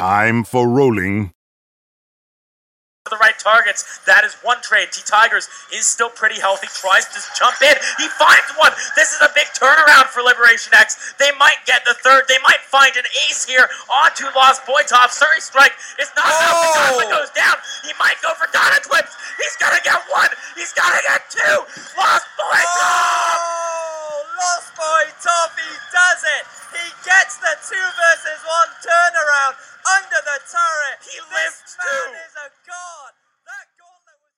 Time for rolling the right targets. That is one trade. T Tigers is still pretty healthy. Tries to jump in. He finds one. This is a big turnaround for Liberation X. They might get the third. They might find an ace here onto Lost Boytov. Surrey strike is not enough. Oh. The goes down. He might go for Donna Twips. He's gonna get one. He's gonna get two. Lost Boytov. Oh, Lost Boytov. He does it. He gets the two versus one turnaround under the turret. He lives this man is a god. That goal that was.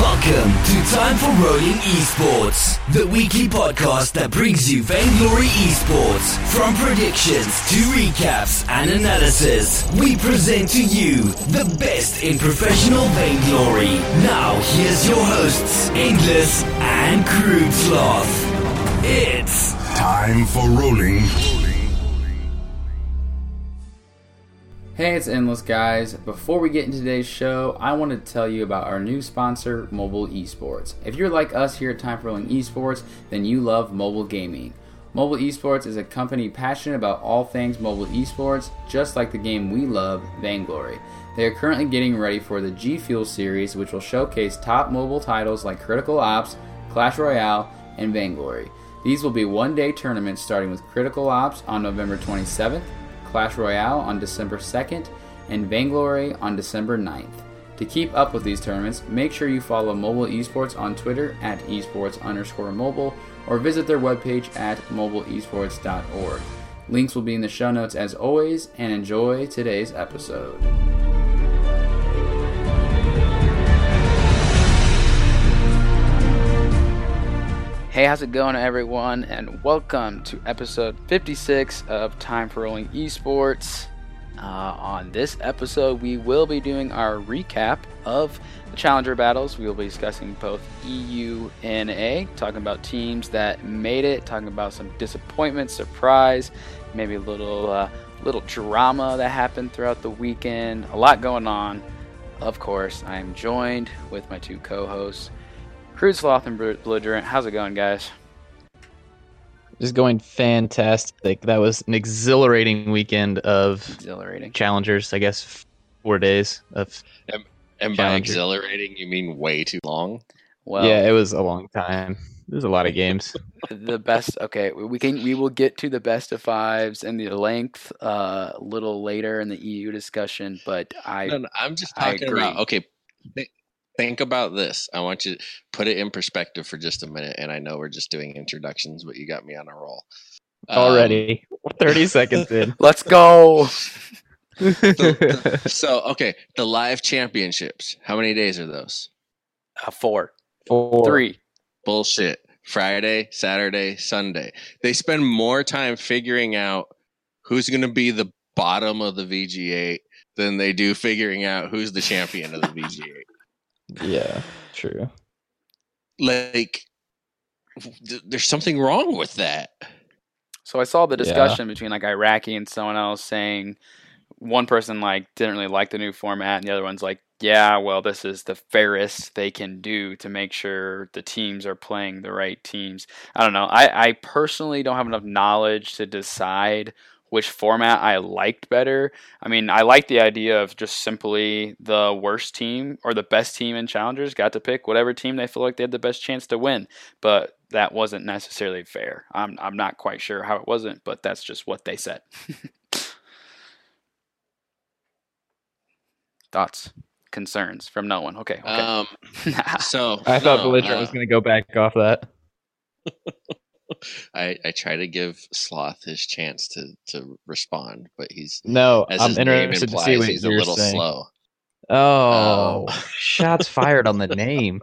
Welcome to Time for Rolling Esports, the weekly podcast that brings you Vainglory Esports. From predictions to recaps and analysis, we present to you the best in professional Vainglory. Now, here's your hosts, Endless and Crude Sloth. It's time for rolling. Hey, it's Endless guys. Before we get into today's show, I want to tell you about our new sponsor, Mobile Esports. If you're like us here at Time for Rolling Esports, then you love mobile gaming. Mobile Esports is a company passionate about all things mobile esports, just like the game we love, Vainglory. They are currently getting ready for the G Fuel series, which will showcase top mobile titles like Critical Ops, Clash Royale, and Vainglory. These will be one day tournaments starting with Critical Ops on November 27th Clash Royale on December 2nd, and Vainglory on December 9th. To keep up with these tournaments, make sure you follow Mobile Esports on Twitter at esports underscore mobile or visit their webpage at mobileesports.org. Links will be in the show notes as always, and enjoy today's episode. Hey, how's it going, everyone? And welcome to episode 56 of Time for Rolling Esports. Uh, on this episode, we will be doing our recap of the Challenger battles. We will be discussing both EU and A, talking about teams that made it, talking about some disappointment, surprise, maybe a little uh, little drama that happened throughout the weekend. A lot going on. Of course, I am joined with my two co-hosts. Crude Sloth and Belligerent. How's it going, guys? Just going fantastic. That was an exhilarating weekend of exhilarating challengers. I guess four days of. And, and by exhilarating, you mean way too long? Well, yeah, it was a long time. There's a lot of games. the best. Okay, we can. We will get to the best of fives and the length uh, a little later in the EU discussion. But I, no, no, I'm just talking about. Okay, think about this. I want you to put it in perspective for just a minute. And I know we're just doing introductions, but you got me on a roll. Already. Um, 30 seconds in. Let's go. the, the, so, okay. The live championships. How many days are those? Uh, four. Four. Three. Bullshit. Friday, Saturday, Sunday. They spend more time figuring out who's going to be the bottom of the VG8 than they do figuring out who's the champion of the VG8. Yeah, true. Like, th- there's something wrong with that. So I saw the discussion yeah. between like Iraqi and someone else saying one person like didn't really like the new format, and the other one's like, yeah, well, this is the fairest they can do to make sure the teams are playing the right teams. I don't know. I, I personally don't have enough knowledge to decide which format I liked better. I mean, I like the idea of just simply the worst team or the best team in challengers got to pick whatever team they feel like they had the best chance to win. But that wasn't necessarily fair. I'm I'm not quite sure how it wasn't, but that's just what they said. Thoughts, concerns from no one. Okay. okay. Um, so I thought no, Belligerent uh, was going to go back off that. I, I try to give Sloth his chance to, to respond, but he's no. As I'm his interested name implies, to see what he's a little saying. slow. Oh, um, shots fired on the name.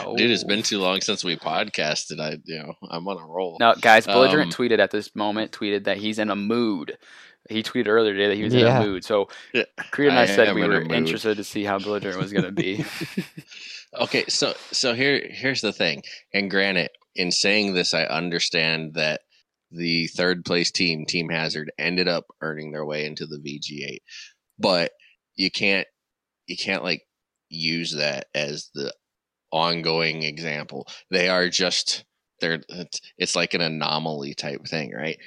Oh. Dude, it's been too long since we podcasted. I, you know, I'm on a roll. Now, guys, Belligerent um, tweeted at this moment, tweeted that he's in a mood. He tweeted earlier today that he was yeah. in a mood. So, yeah, Creed and I, I said we were interested to see how Belligerent was going to be. okay, so so here here's the thing. And granted, in saying this, I understand that the third place team, Team Hazard, ended up earning their way into the VG8, but you can't you can't like use that as the ongoing example. They are just they're it's like an anomaly type thing, right?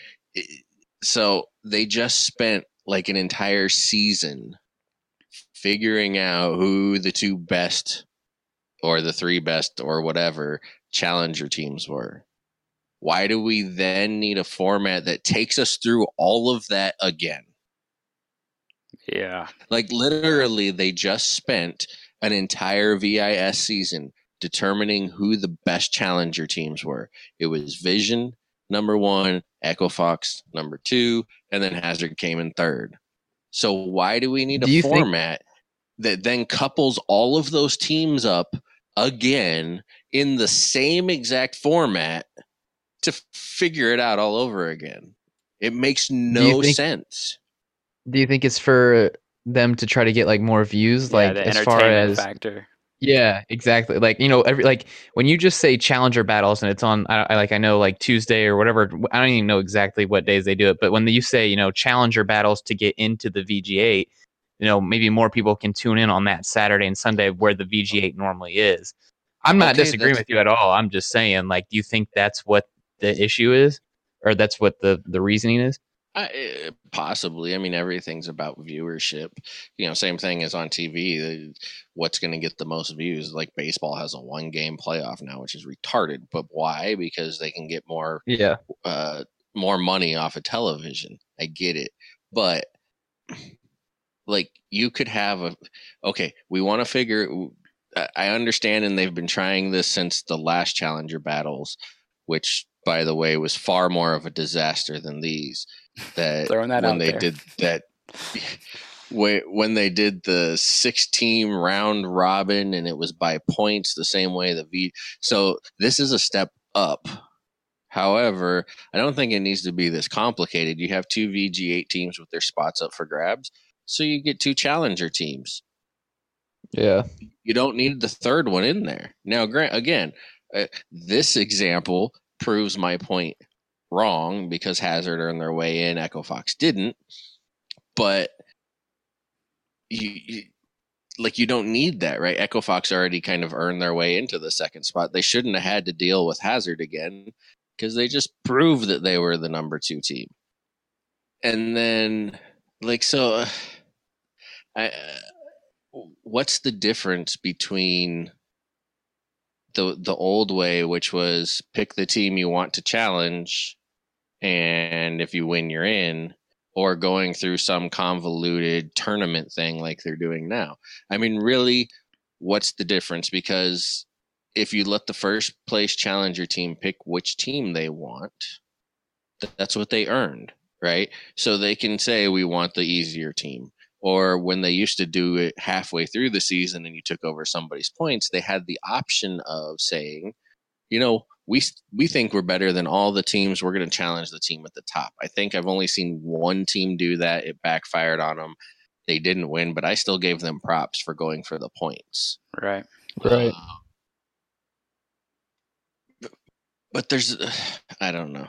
So they just spent like an entire season figuring out who the two best or the three best or whatever challenger teams were. Why do we then need a format that takes us through all of that again? Yeah. Like literally, they just spent an entire VIS season determining who the best challenger teams were. It was Vision number one, Echo Fox number two, and then Hazard came in third. So why do we need a format think- that then couples all of those teams up again in the same exact format to figure it out all over again? It makes no think- sense do you think it's for them to try to get like more views, yeah, like as far as factor? Yeah, exactly. Like you know, every like when you just say challenger battles and it's on, I, I, like I know like Tuesday or whatever. I don't even know exactly what days they do it, but when you say you know challenger battles to get into the VG8, you know maybe more people can tune in on that Saturday and Sunday where the VG8 normally is. I'm not okay, disagreeing with you at all. I'm just saying, like, do you think that's what the issue is, or that's what the the reasoning is? I, eh, possibly. I mean, everything's about viewership. You know, same thing as on TV. What's going to get the most views? Like baseball has a one game playoff now, which is retarded. But why? Because they can get more, yeah, uh, more money off of television. I get it, but like you could have a okay. We want to figure. I understand, and they've been trying this since the last Challenger battles, which, by the way, was far more of a disaster than these that, that when they there. did that when they did the six team round robin and it was by points the same way the V so this is a step up. However, I don't think it needs to be this complicated. You have two VG8 teams with their spots up for grabs, so you get two challenger teams. Yeah. You don't need the third one in there. Now, grant again, uh, this example proves my point wrong because Hazard earned their way in, Echo Fox didn't. But you, you, like you don't need that, right? Echo Fox already kind of earned their way into the second spot. They shouldn't have had to deal with Hazard again because they just proved that they were the number two team. And then, like, so, uh, I, uh, what's the difference between the the old way, which was pick the team you want to challenge, and if you win, you're in, or going through some convoluted tournament thing like they're doing now. I mean, really, what's the difference? Because if you let the first place challenger team pick which team they want, that's what they earned, right? So they can say, we want the easier team. Or when they used to do it halfway through the season and you took over somebody's points, they had the option of saying, you know, we we think we're better than all the teams. We're going to challenge the team at the top. I think I've only seen one team do that. It backfired on them. They didn't win, but I still gave them props for going for the points. Right. Right. Uh, but there's I don't know.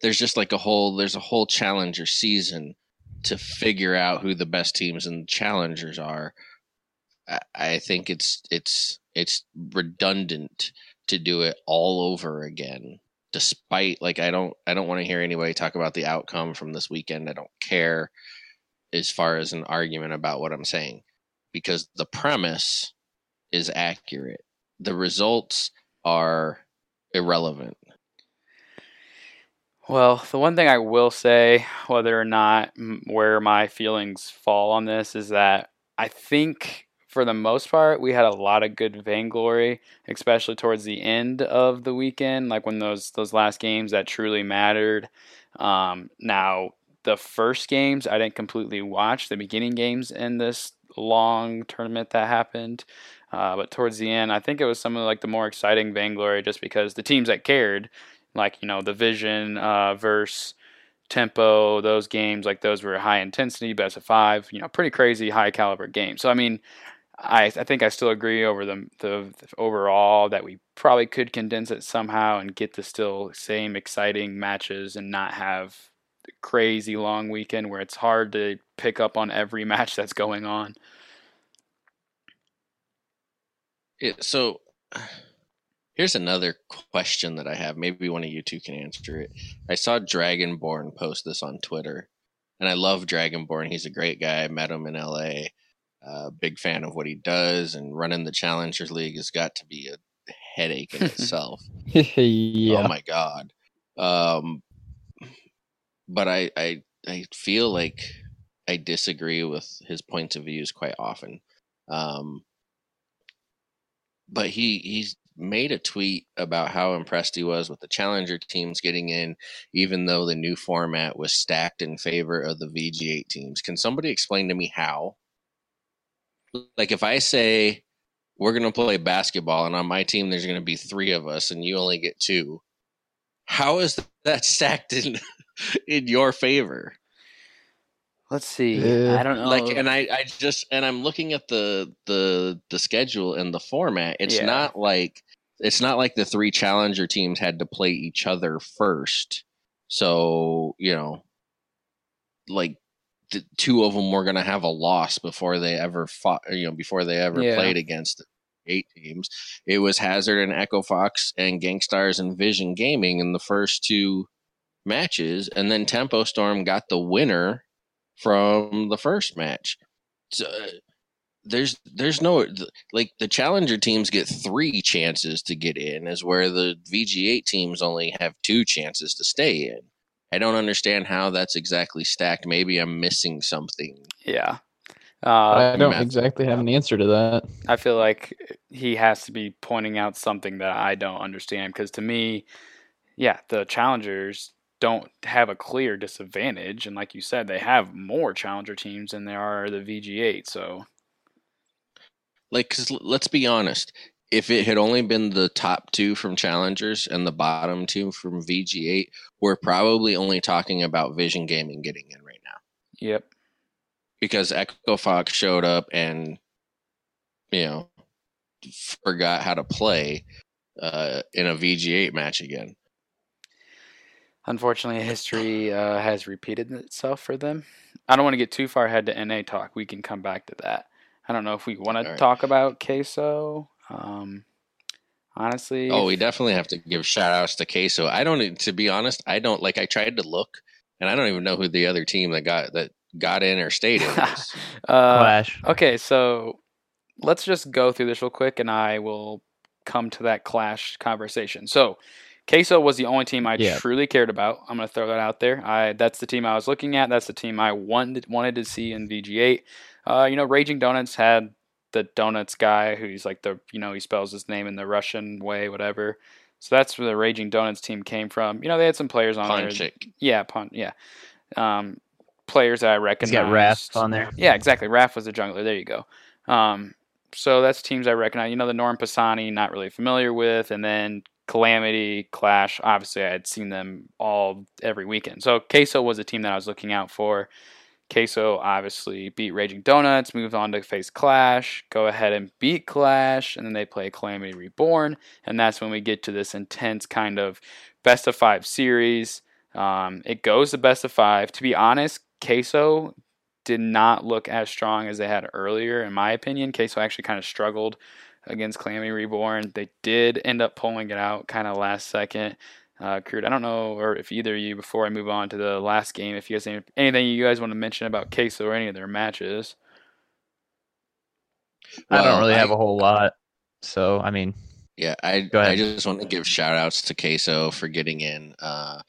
There's just like a whole there's a whole challenger season to figure out who the best teams and challengers are. I, I think it's it's it's redundant to do it all over again despite like i don't i don't want to hear anybody talk about the outcome from this weekend. I don't care as far as an argument about what i'm saying because the premise is accurate. The results are irrelevant well the one thing i will say whether or not where my feelings fall on this is that i think for the most part, we had a lot of good vainglory, especially towards the end of the weekend, like when those those last games that truly mattered. Um, now, the first games I didn't completely watch the beginning games in this long tournament that happened, uh, but towards the end, I think it was some of like the more exciting vainglory, just because the teams that cared, like you know the Vision uh, versus tempo, those games like those were high intensity, best of five, you know, pretty crazy high caliber games. So I mean, I, I think I still agree over the, the, the overall that we probably could condense it somehow and get the still same exciting matches and not have crazy long weekend where it's hard to pick up on every match that's going on. Yeah, so Here's another question that I have. Maybe one of you two can answer it. I saw Dragonborn post this on Twitter, and I love Dragonborn. He's a great guy. I met him in LA. Uh, big fan of what he does, and running the Challengers League has got to be a headache in itself. yeah. Oh my god. Um, but I, I I feel like I disagree with his points of views quite often. Um, but he he's made a tweet about how impressed he was with the challenger teams getting in, even though the new format was stacked in favor of the VG8 teams. Can somebody explain to me how? Like if I say we're going to play basketball and on my team there's going to be three of us and you only get two, how is that stacked in in your favor? Let's see. Uh, I don't know. like and I, I just and i'm looking at the the the schedule and the format it's Yeah. not like it's not like the three challenger teams had to play each other first so you know like the two of them were going to have a loss before they ever fought you know before they ever Yeah. played against eight teams it was hazard and echo fox and GankStars and vision gaming in the first two matches and then tempo storm got the winner from the first match. So, there's there's no like the challenger teams get three chances to get in, is where the VG8 teams only have two chances to stay in. I don't understand how that's exactly stacked. Maybe I'm missing something. yeah. Uh, I don't math. exactly have an answer to that. I feel like he has to be pointing out something that I don't understand because to me, yeah, the challengers don't have a clear disadvantage, and like you said, they have more challenger teams than there are the VG8. So Like, cause let's be honest. If it had only been the top two from challengers and the bottom two from VG8, we're probably only talking about Vision Gaming getting in right now. yep, because Echo Fox showed up and you know forgot how to play uh, in a VG8 match again. unfortunately, history uh, has repeated itself for them. I don't want to get too far ahead to NA talk. We can come back to that. I don't know if we want to All right. talk about queso. Um, honestly, Oh, we definitely have to give shout outs to Queso. I don't e, to be honest, I don't like I tried to look and I don't even know who the other team that got that got in or stayed in is. uh, Clash. Okay, so let's just go through this real quick and I will come to that clash conversation. So, Queso was the only team I Yeah. truly cared about. I'm going to throw that out there. I that's the team I was looking at. That's the team I wanted wanted to see in VG8. Uh, you know, Raging Donuts had the Donuts guy who's like the you know he spells his name in the Russian way, whatever. So that's where the Raging Donuts team came from. You know, they had some players on there. Yeah, pun. Yeah, um, players that I He's recognize. got Raph on there. Yeah, exactly. Raph was a jungler. There you go. Um, so that's teams I recognize. You know, the Norm Pisani, not really familiar with, and then Calamity, Clash. Obviously, I had seen them all every weekend. So Queso was a team that I was looking out for. Queso obviously beat Raging Donuts, moved on to face Clash, go ahead and beat Clash, and then they play Calamity Reborn, and that's when we get to this intense kind of best of five series. Um, it goes to best of five. To be honest, Queso did not look as strong as they had earlier, in my opinion. Queso actually kind of struggled against Calamity Reborn. They did end up pulling it out kind of last second. Uh, Crude, I don't know, or if either of you, before I move on to the last game, if you guys any, anything you guys want to mention about Queso or any of their matches. I don't Well, really have a whole lot. So I mean, Yeah, I Go I just want to give shout outs to Queso for getting in. Uh,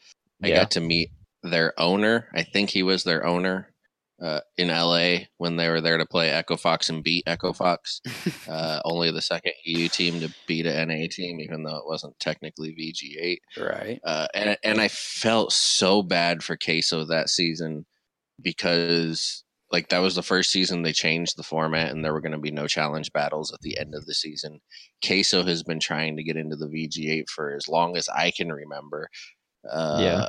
I yeah. got to meet their owner. I think he was their owner uh, in LA when they were there to play Echo Fox and beat Echo Fox. uh, only the second EU team to beat a NA team, even though it wasn't technically VG8. Right. Uh, and and I felt so bad for Queso that season because like that was the first season they changed the format and there were going to be no challenge battles at the end of the season. Queso has been trying to get into the VG8 for as long as I can remember. Uh, Yeah.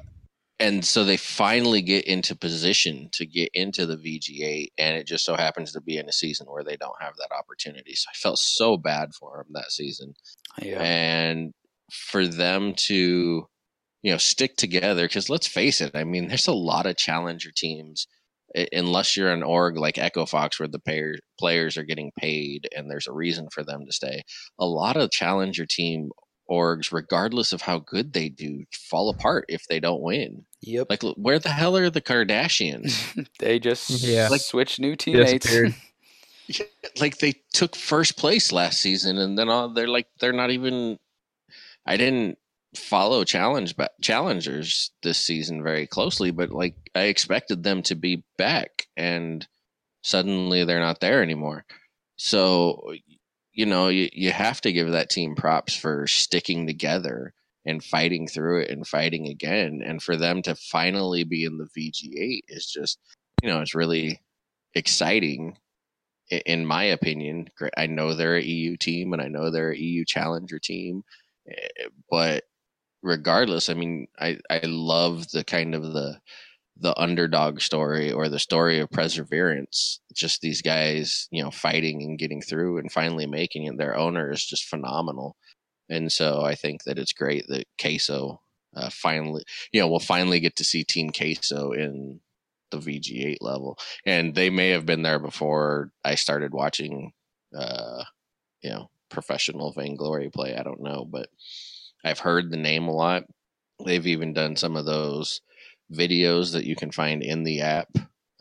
And so they finally get into position to get into the VG8, and it just so happens to be in a season where they don't have that opportunity. So I felt so bad for them that season Yeah. and for them to you know stick together because let's face it i mean there's a lot of challenger teams unless you're an org like echo fox where the payer, players are getting paid and there's a reason for them to stay a lot of challenger team orgs, regardless of how good they do, fall apart if they don't win. Yep. Like, where the hell are the Kardashians? they just Yeah. like switch new teammates. Like they took first place last season, and then all, they're like they're not even. I didn't follow challenge but challengers this season very closely, but like I expected them to be back, and suddenly they're not there anymore. So you know you, you have to give that team props for sticking together and fighting through it and fighting again. And for them to finally be in the vg8 is just you know it's really exciting in my opinion. I know they're a eu team and i know they're a eu challenger team eh, but regardless i mean i i love the kind of the the underdog story or the story of perseverance just these guys you know fighting and getting through and finally making it their owner is just phenomenal. And so i think that it's great that queso uh, finally you know we'll finally get to see team queso in the vg8 level. And they may have been there before i started watching uh you know professional vainglory play i don't know but i've heard the name a lot. They've even done some of those videos that you can find in the app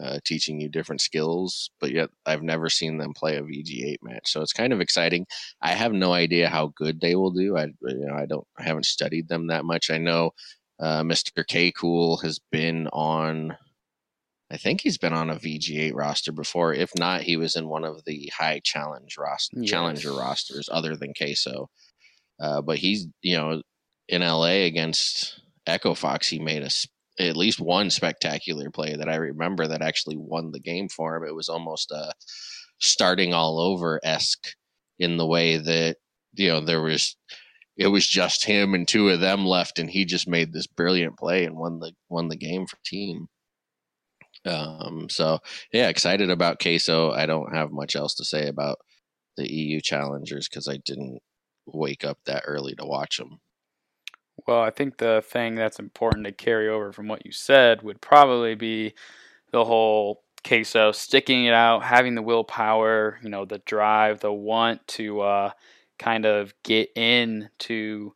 uh, teaching you different skills but yet i've never seen them play a vg8 match. So it's kind of exciting. I have no idea how good they will do. I you know i don't i haven't studied them that much. I know uh, mr k cool has been on i think he's been on a vg8 roster before. If not he was in one of the high challenge roster Yes. challenger rosters other than queso uh, but he's you know in la against echo fox he made a at least one spectacular play that I remember that actually won the game for him. It was almost a starting all over esque in the way that you know there was it was just him and two of them left, and he just made this brilliant play and won the won the game for team. Um, so yeah, excited about Queso. I don't have much else to say about the EU challengers because I didn't wake up that early to watch them. Well, I think the thing that's important to carry over from what you said would probably be the whole queso sticking it out, having the willpower, you know, the drive, the want to uh, kind of get into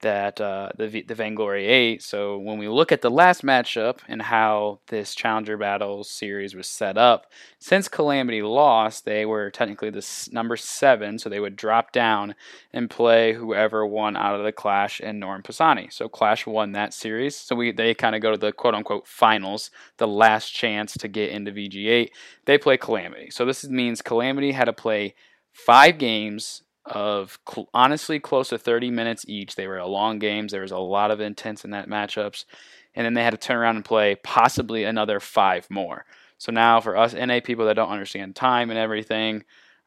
that uh, the the Vainglory Eight. So when we look at the last matchup and how this Challenger Battles series was set up, since Calamity lost, they were technically the number seven, so they would drop down and play whoever won out of the Clash and Norm Pisani. So Clash won that series. So we they kind of go to the quote unquote finals, the last chance to get into VG8. They play Calamity. So this means Calamity had to play five games of cl- honestly close to 30 minutes each. They were long games. There was a lot of intense in that matchups. And then they had to turn around and play possibly another five more. So now for us NA people that don't understand time and everything,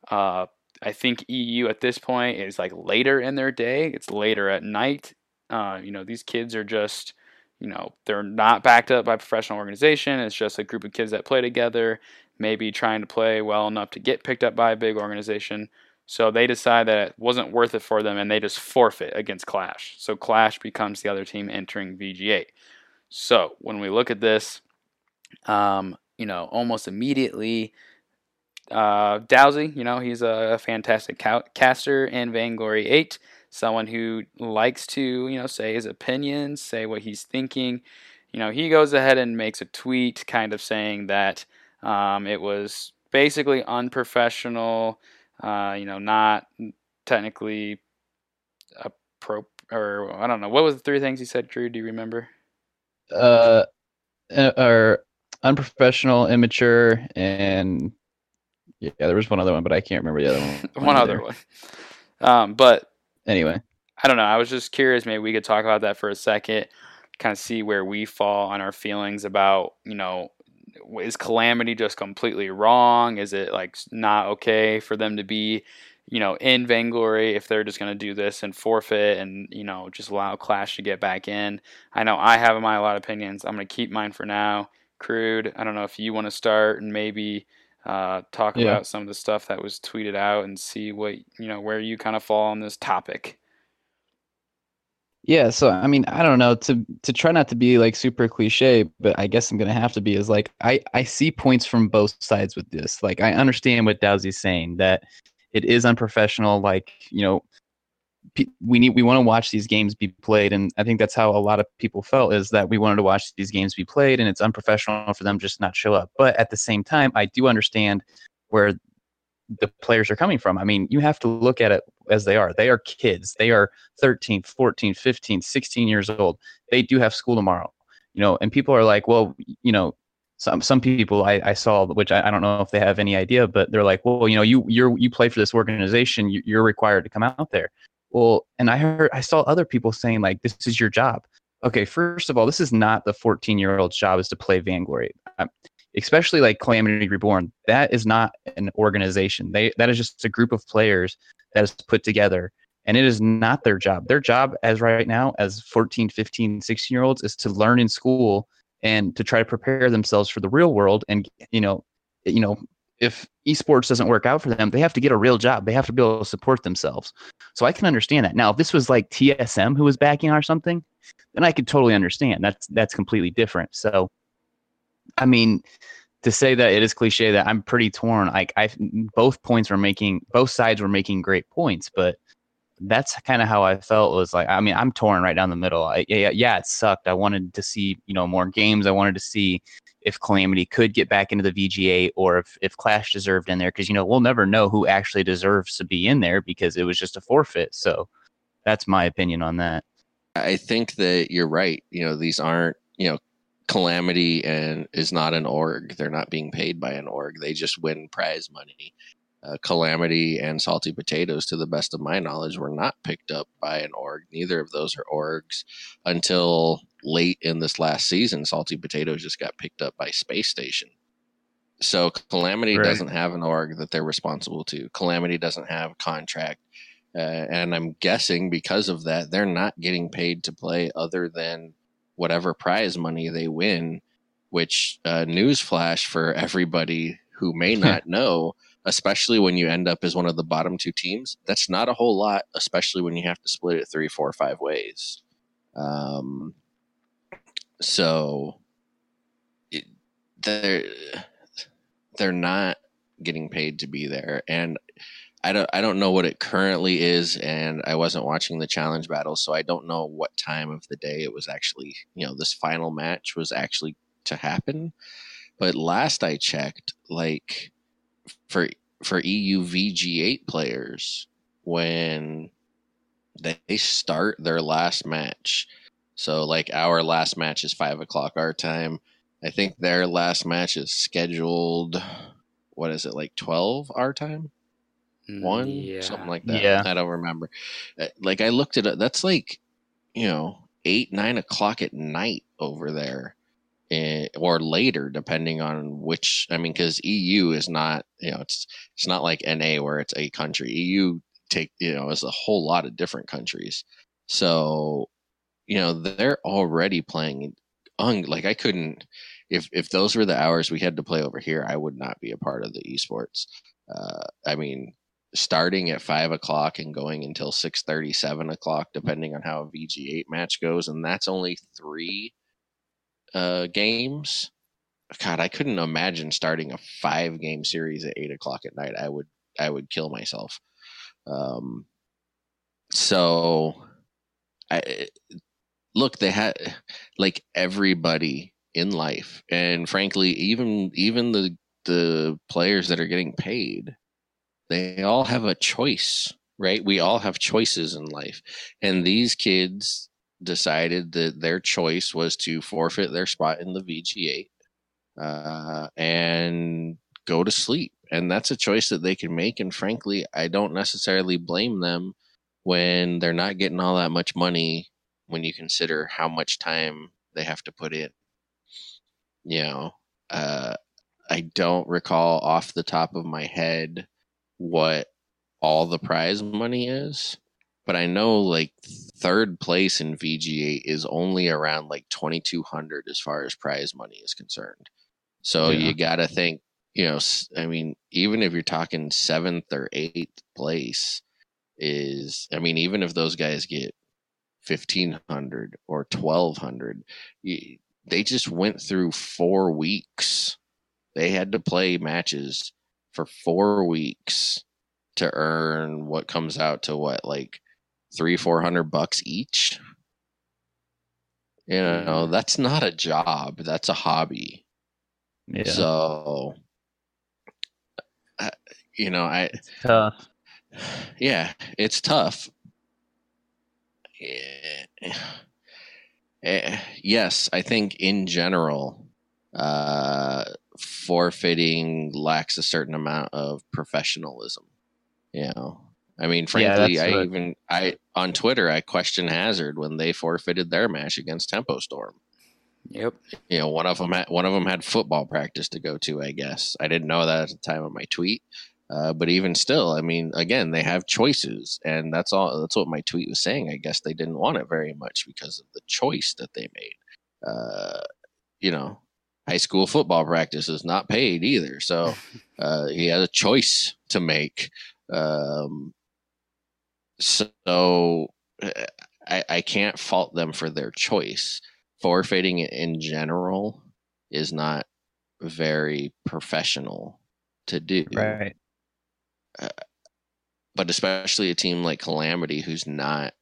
uh, I think EU at this point is like later in their day. It's later at night. Uh, you know, these kids are just, you know, they're not backed up by professional organization. It's just a group of kids that play together, maybe trying to play well enough to get picked up by a big organization. So they decide that it wasn't worth it for them and they just forfeit against Clash. So Clash becomes the other team entering VG8. So when we look at this, um, you know, almost immediately, uh, Dowsey, you know, he's a fantastic ca- caster in Vainglory 8, someone who likes to, you know, say his opinions, say what he's thinking. You know, he goes ahead and makes a tweet kind of saying that um, it was basically unprofessional, uh, you know, not technically appropriate, or I don't know. What was the three things he said, Drew? Do you remember? uh, or unprofessional, immature, and yeah, there was one other one, but I can't remember the other one. one other one. Um, but Anyway, I don't know. I was just curious. Maybe we could talk about that for a second, kind of see where we fall on our feelings about, you know, is calamity just completely wrong? Is it like not okay for them to be, you know, in vainglory if they're just going to do this and forfeit and, you know, just allow Clash to get back in? I know I have my a lot of opinions. I'm going to keep mine for now. Crude, I don't know if you want to start and maybe uh, talk Yeah. about some of the stuff that was tweeted out and see what, you know, where you kind of fall on this topic. Yeah. So I mean, I don't know to to try not to be like super cliche, but I guess I'm gonna have to be. Is like I I see points from both sides with this. Like I understand what Dowsey's saying that it is unprofessional. Like you know, we need we want to watch these games be played and i think that's how a lot of people felt is that we wanted to watch these games be played and it's unprofessional for them just not show up but at the same time i do understand where the players are coming from i mean you have to look at it as they are they are kids they are 13 14 15 16 years old they do have school tomorrow you know and people are like well you know some some people I, I saw, which I, I, don't know if they have any idea, but they're like, well, you know, you you're, you play for this organization, you, you're required to come out there. Well, and I heard I saw other people saying like, this is your job. Okay, first of all, this is not the 14 year old's job is to play Vainglory. Especially like Calamity Reborn, that is not an organization. They that is just a group of players that is put together and it is not their job. Their job as right now as 14, 15, 16 year olds is to learn in school and to try to prepare themselves for the real world and you know you know if esports doesn't work out for them they have to get a real job. They have to be able to support themselves. So i can understand that. Now if this was like tsm who was backing or something then i could totally understand. That's that's completely different. So i mean to say that it is cliche that i'm pretty torn like i both points were making both sides were making great points but that's kind of how I felt was like, I mean, I'm torn right down the middle. I, yeah, yeah, it sucked. I wanted to see, you know, more games. I wanted to see if Calamity could get back into the VG8 or if, if Clash deserved in there. Cause, you know, we'll never know who actually deserves to be in there because it was just a forfeit. So that's my opinion on that. I think that you're right. You know, these aren't, you know, Calamity and is not an org. They're not being paid by an org. They just win prize money uh, Calamity and Salty Potatoes, to the best of my knowledge, were not picked up by an org. Neither of those are orgs until late in this last season. Salty Potatoes just got picked up by Space Station. So Calamity right. doesn't have an org that they're responsible to. Calamity doesn't have a contract. Uh, and I'm guessing because of that, they're not getting paid to play other than whatever prize money they win. Which, uh, newsflash for everybody who may not know, especially when you end up as one of the bottom two teams. That's not a whole lot, especially when you have to split it three, four, five ways. Um, so it, they're they're not getting paid to be there, and I don't I don't know what it currently is, and I wasn't watching the challenge battle, so I don't know what time of the day it was actually. You know, this final match was actually to happen. But last I checked, like for for EU VG8 players when they start their last match. So like our last match is five o'clock our time. I think their last match is scheduled. What is it like twelve our time? One yeah. something like that. Yeah, I don't remember. Uh, like I looked at it. That's like you know eight nine o'clock at night over there Eh, or later, depending on which. I mean, because EU is not, you know, it's it's not like NA where it's a country. EU take, you know, is a whole lot of different countries. So, you know, they're already playing. Un, like I couldn't, if if those were the hours we had to play over here, I would not be a part of the esports. Uh, I mean, starting at five o'clock and going until six thirty, seven o'clock, depending on how a VG8 match goes, and that's only three uh, games. God, I couldn't imagine starting a five game series at eight o'clock at night. I would I would kill myself. Um, so I look they had like everybody in life, and frankly, even even the the players that are getting paid, they all have a choice, right? We all have choices in life, and these kids decided that their choice was to forfeit their spot in the VG8 uh, and go to sleep. And that's a choice that they can make. And frankly, I don't necessarily blame them when they're not getting all that much money when you consider how much time they have to put in. You know, uh, I don't recall off the top of my head what all the prize money is but I know like third place in VG8 is only around like 2200 as far as prize money is concerned. So yeah. you got to think, you know, I mean, even if you're talking seventh or eighth place, is I mean, even if those guys get 1500 or 1200, they just went through four weeks. They had to play matches for four weeks to earn what comes out to what like three, four hundred bucks each. You know, that's not a job. That's a hobby. Yeah. So, uh, you know, I it's tough. yeah, it's tough. Eh, eh, yes, I think in general, uh, forfeiting lacks a certain amount of professionalism. You know, I mean, frankly, that's I what- even I on Twitter I question Hazard when they forfeited their match against Tempo Storm. Yep. You know, one of them had, one of them had football practice to go to. I guess I didn't know that at the time of my tweet. Uh, but even still, I mean, again, they have choices, and that's all. That's what my tweet was saying. I guess they didn't want it very much because of the choice that they made. Uh, you know, high school football practice is not paid either, so uh, he had a choice to make. Um, so uh, I, I can't fault them for their choice. Forfeiting in general is not very professional to do Right. but especially a team like Calamity who's not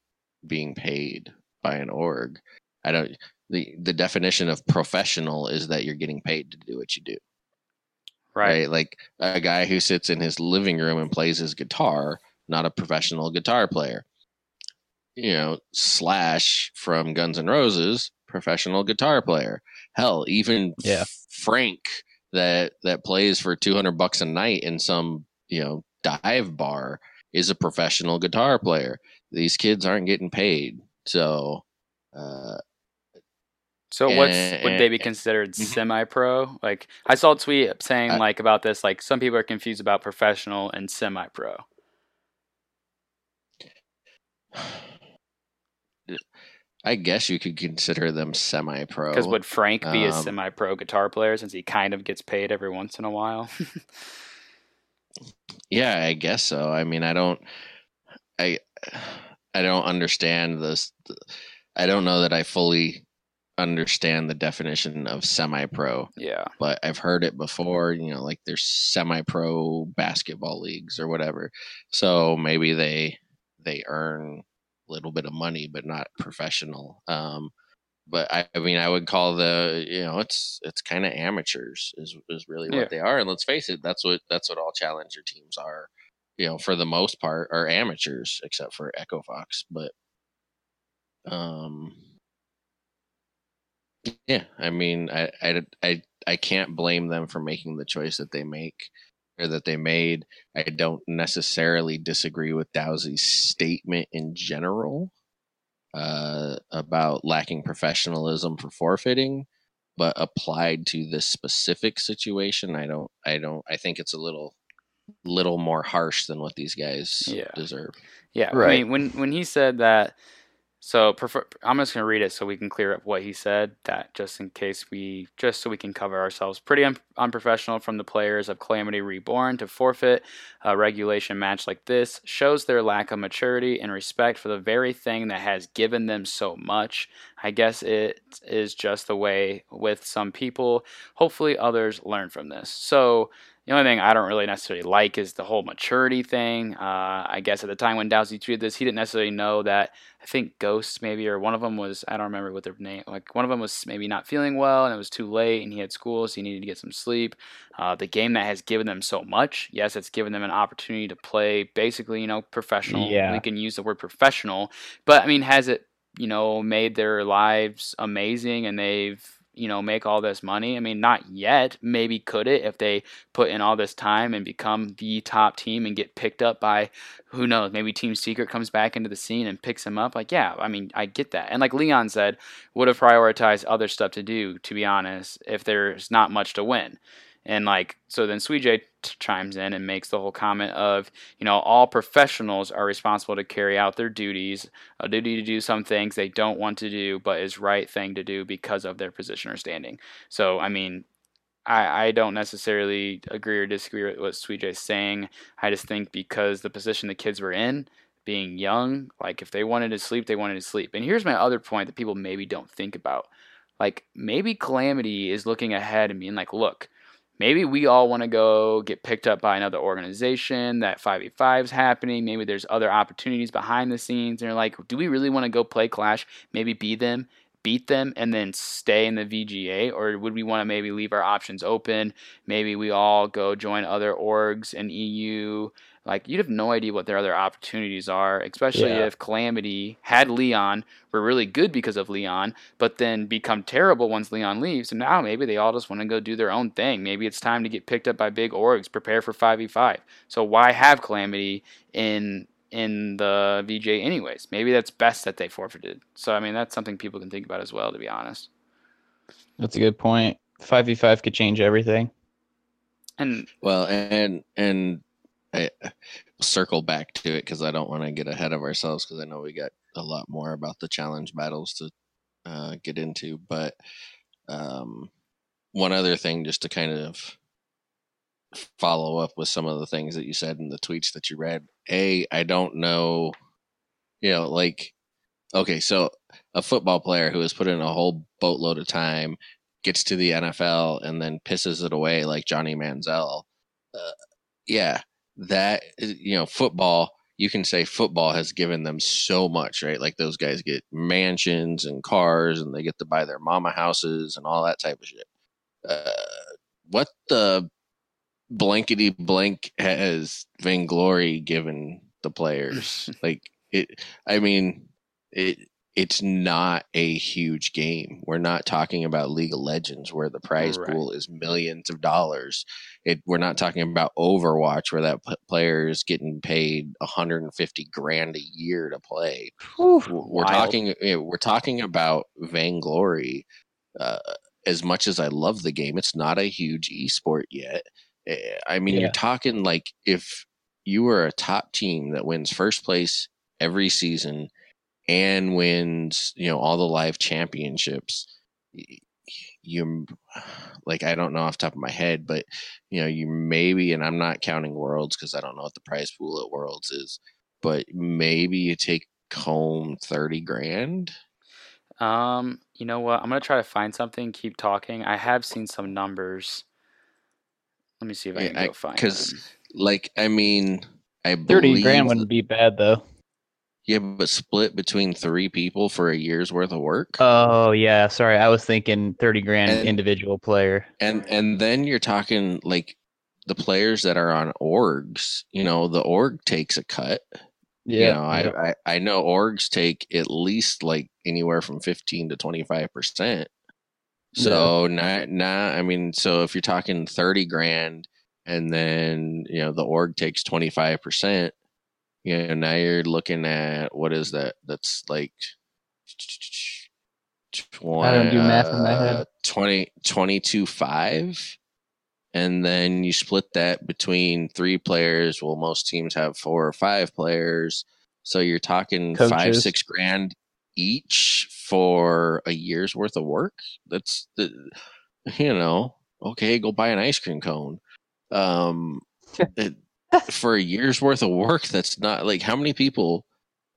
being paid by an org. I don't the the definition of professional is that you're getting paid to do what you do. Right. Right? Like a guy who sits in his living room and plays his guitar, not a professional guitar player. You know, Slash from Guns N' Roses, professional guitar player. Hell, even Yeah. Frank that that plays for 200 bucks a night in some, you know, dive bar is a professional guitar player. These kids aren't getting paid. So, uh, So what's Eh, would they be considered mhm. semi-pro? Like I saw a tweet saying like about this. Like some people are confused about professional and semi-pro. I guess you could consider them semi pro. Because would Frank be a Um, semi-pro guitar player since he kind of gets paid every once in a while? Yeah, I guess so. I mean, I don't, I, I don't understand this. I don't know that I fully understand the definition of semi-pro, yeah. but I've heard it before. You know, like there's semi-pro basketball leagues or whatever. So maybe they they earn a little bit of money, but not professional. Um, but I, I mean, I would call the you know it's it's kind of amateurs is is really what Yeah. they are. And let's face it, that's what that's what all challenger teams are. You know, for the most part, are amateurs, except for Echo Fox. But um, yeah, I mean, I I I I can't blame them for making the choice that they make or that they made. I don't necessarily disagree with Dowsey's statement in general uh, about lacking professionalism for forfeiting, but applied to this specific situation, I don't. I don't. I think it's a little little more harsh than what these guys Yeah. deserve. Yeah, I Right. mean, when when he said that, so prefer, I'm just gonna read it so we can clear up what he said. That just in case we, just so we can cover ourselves. Pretty un- unprofessional from the players of Calamity Reborn to forfeit a regulation match like this shows their lack of maturity and respect for the very thing that has given them so much. I guess it is just the way with some people. Hopefully, others learn from this. So. The only thing I don't really necessarily like is the whole maturity thing. Uh, I guess at the time when Dowsey tweeted this, he didn't necessarily know that. I think Ghosts maybe, or one of them was I don't remember what their name. Like one of them was maybe not feeling well, and it was too late, and he had school, so he needed to get some sleep. Uh, the game that has given them so much, yes, it's given them an opportunity to play basically, you know, professional. Yeah. We can use the word professional, but I mean, has it, you know, made their lives amazing, and they've you know make all this money? I mean not yet. Maybe could it if they put in all this time and become the top team and get picked up by who knows maybe team secret comes back into the scene and picks them up? Like yeah i mean i get that. And like leon said would have prioritized other stuff to do to be honest if there's not much to win and like so then t- chimes in and makes the whole comment of you know all professionals are responsible to carry out their duties a duty to do some things they don't want to do but is right thing to do because of their position or standing so i mean I, I don't necessarily agree or disagree with what J's saying. I just think because the position the kids were in, being young, like if they wanted to sleep, they wanted to sleep. And here's my other point that people maybe don't think about. Like maybe Calamity is looking ahead and being like, look, maybe we all want to go get picked up by another organization. That 5v5 is happening. Maybe there's other opportunities behind the scenes. And you're like, do we really want to go play Clash? Maybe be them, beat them, and then stay in the VG8? Or would we want to maybe leave our options open? Maybe we all go join other orgs and EU. Like you'd have no idea what their other opportunities are, especially Yeah. if Calamity had Leon, were really good because of Leon, but then become terrible once Leon leaves. And now maybe they all just want to go do their own thing. Maybe it's time to get picked up by big orgs, prepare for 5v5. So why have Calamity in in the VJ anyways? Maybe that's best that they forfeited. So I mean that's something people can think about as well, to be honest. That's a good point. Five v five could change everything. And Well, and and I circle back to it because I don't want to get ahead of ourselves because I know we got a lot more about the challenge battles to uh, get into. But um, one other thing, just to kind of follow up with some of the things that you said in the tweets that you read. A, I don't know, you know, like, okay, so a football player who has put in a whole boatload of time gets to the NFL and then pisses it away like Johnny Manziel. Uh, yeah, that you know, football. You can say football has given them so much, right? Like those guys get mansions and cars, and they get to buy their mama houses and all that type of shit. Uh, what the blankety blank has Vainglory given the players? like it, I mean, it it's not a huge game. We're not talking about League of Legends where the prize Right. pool is millions of dollars. It we're not talking about Overwatch where that p- player is getting paid 150 grand a year to play. W- We're Wild. talking eh, we're talking about Vainglory. Uh, as much as I love the game, it's not a huge esport yet. Eh, I mean, Yeah. you're talking like if you were a top team that wins first place every season and wins, you know, all the live championships, y- you like I don't know off the top of my head, but you know, you maybe, and I'm not counting worlds because I don't know what the prize pool at worlds is, but maybe you take home thirty grand. Um, you know what? I'm gonna try to find something. Keep talking. I have seen some numbers. Let me see if I Yeah, can I- go find 'cause them. Like, I mean, I Thirty believe grand wouldn't be bad though. Yeah, but split between three people for a year's worth of work. Oh yeah, sorry. I was thinking thirty grand And- individual player. and and then you're talking like the players that are on orgs you know the org takes a cut Yeah, you know I, I i know orgs take at least like anywhere from 15 to 25 percent so not not i mean so if you're talking 30 grand and then you know the org takes 25 percent you know now you're looking at what is that? That's like I don't do math in my head. uh, 20 22 5 and then you split that between three players. Well most teams have four or five players. So you're talking five six grand each for a year's worth of work? That's the you know okay go buy an ice cream cone. Um it, for a year's worth of work that's not like how many people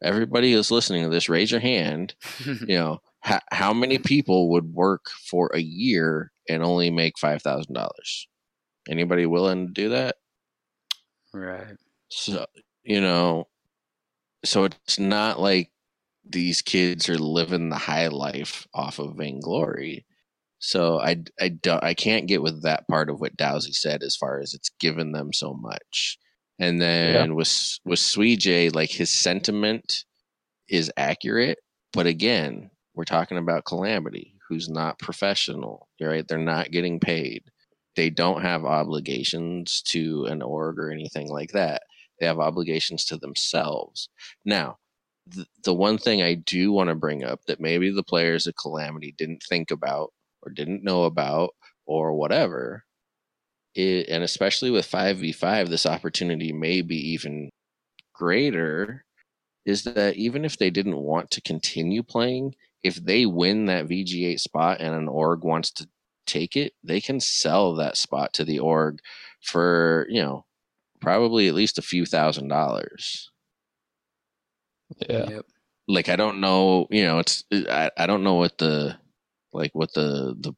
everybody who's listening to this raise your hand. You know how, how many people would work for a year and only make five thousand dollars? Anybody willing to do that? Right. so you know so it's not like these kids are living the high life off of vainglory. So i i don't i can't get with that part of what dowsey said as far as it's given them so much and then with with Sweej, like his sentiment is accurate but again we're talking about calamity who's not professional right? They're not getting paid. They don't have obligations to an org or anything like that. They have obligations to themselves. Now th- the one thing i do want to bring up that maybe the players of calamity didn't think about or didn't know about or whatever it, and especially with 5v5 this opportunity may be even greater is that even if they didn't want to continue playing if they win that vg8 spot and an org wants to take it they can sell that spot to the org for you know probably at least a few thousand dollars yeah. Yep. like i don't know you know it's i, I don't know what the like what the, the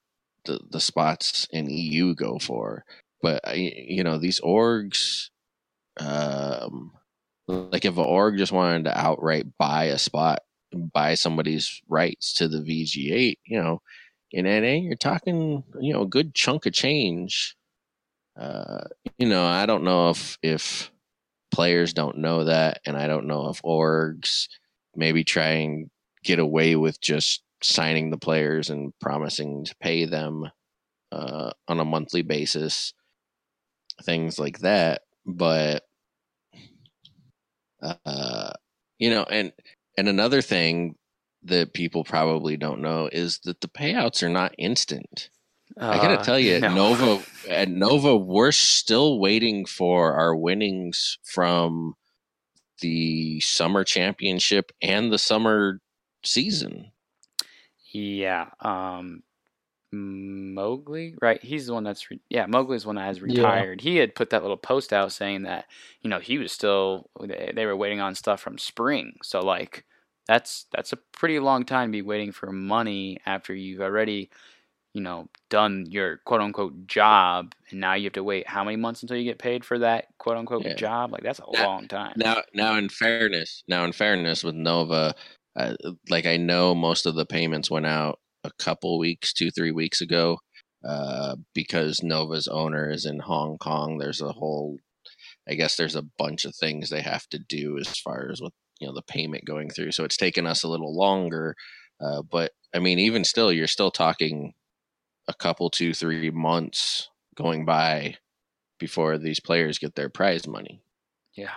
the the spots in eu go for but you know these orgs, um, like if an org just wanted to outright buy a spot, buy somebody's rights to the VG8, you know, in NA you're talking you know a good chunk of change. Uh, you know, I don't know if if players don't know that, and I don't know if orgs maybe try and get away with just signing the players and promising to pay them uh, on a monthly basis, things like that. But uh, you know, and and another thing that people probably don't know is that the payouts are not instant. I gotta Uh, tell you, no. Nova, at Nova, we're still waiting for our winnings from the summer championship and the summer season. Yeah. Um Mowgli, right? He's the one that's re- yeah, Mowgli's the one that has Yeah. retired. He had put that little post out saying that, you know, he was still they, they were waiting on stuff from spring. So like that's that's a pretty long time to be waiting for money after you've already, you know, done your quote unquote job and now you have to wait how many months until you get paid for that quote unquote Yeah. job? Like that's a Now- long time. Now, now, in fairness, now in fairness, with Nova, uh, like I know most of the payments went out a couple weeks, two, three weeks ago, uh, because Nova's owner is in Hong Kong. There's a whole, I guess, there's a bunch of things they have to do as far as with you know the payment going through. So it's taken us a little longer, uh, but I mean, even still, you're still talking a couple, two, three months going by before these players get their prize money. Yeah.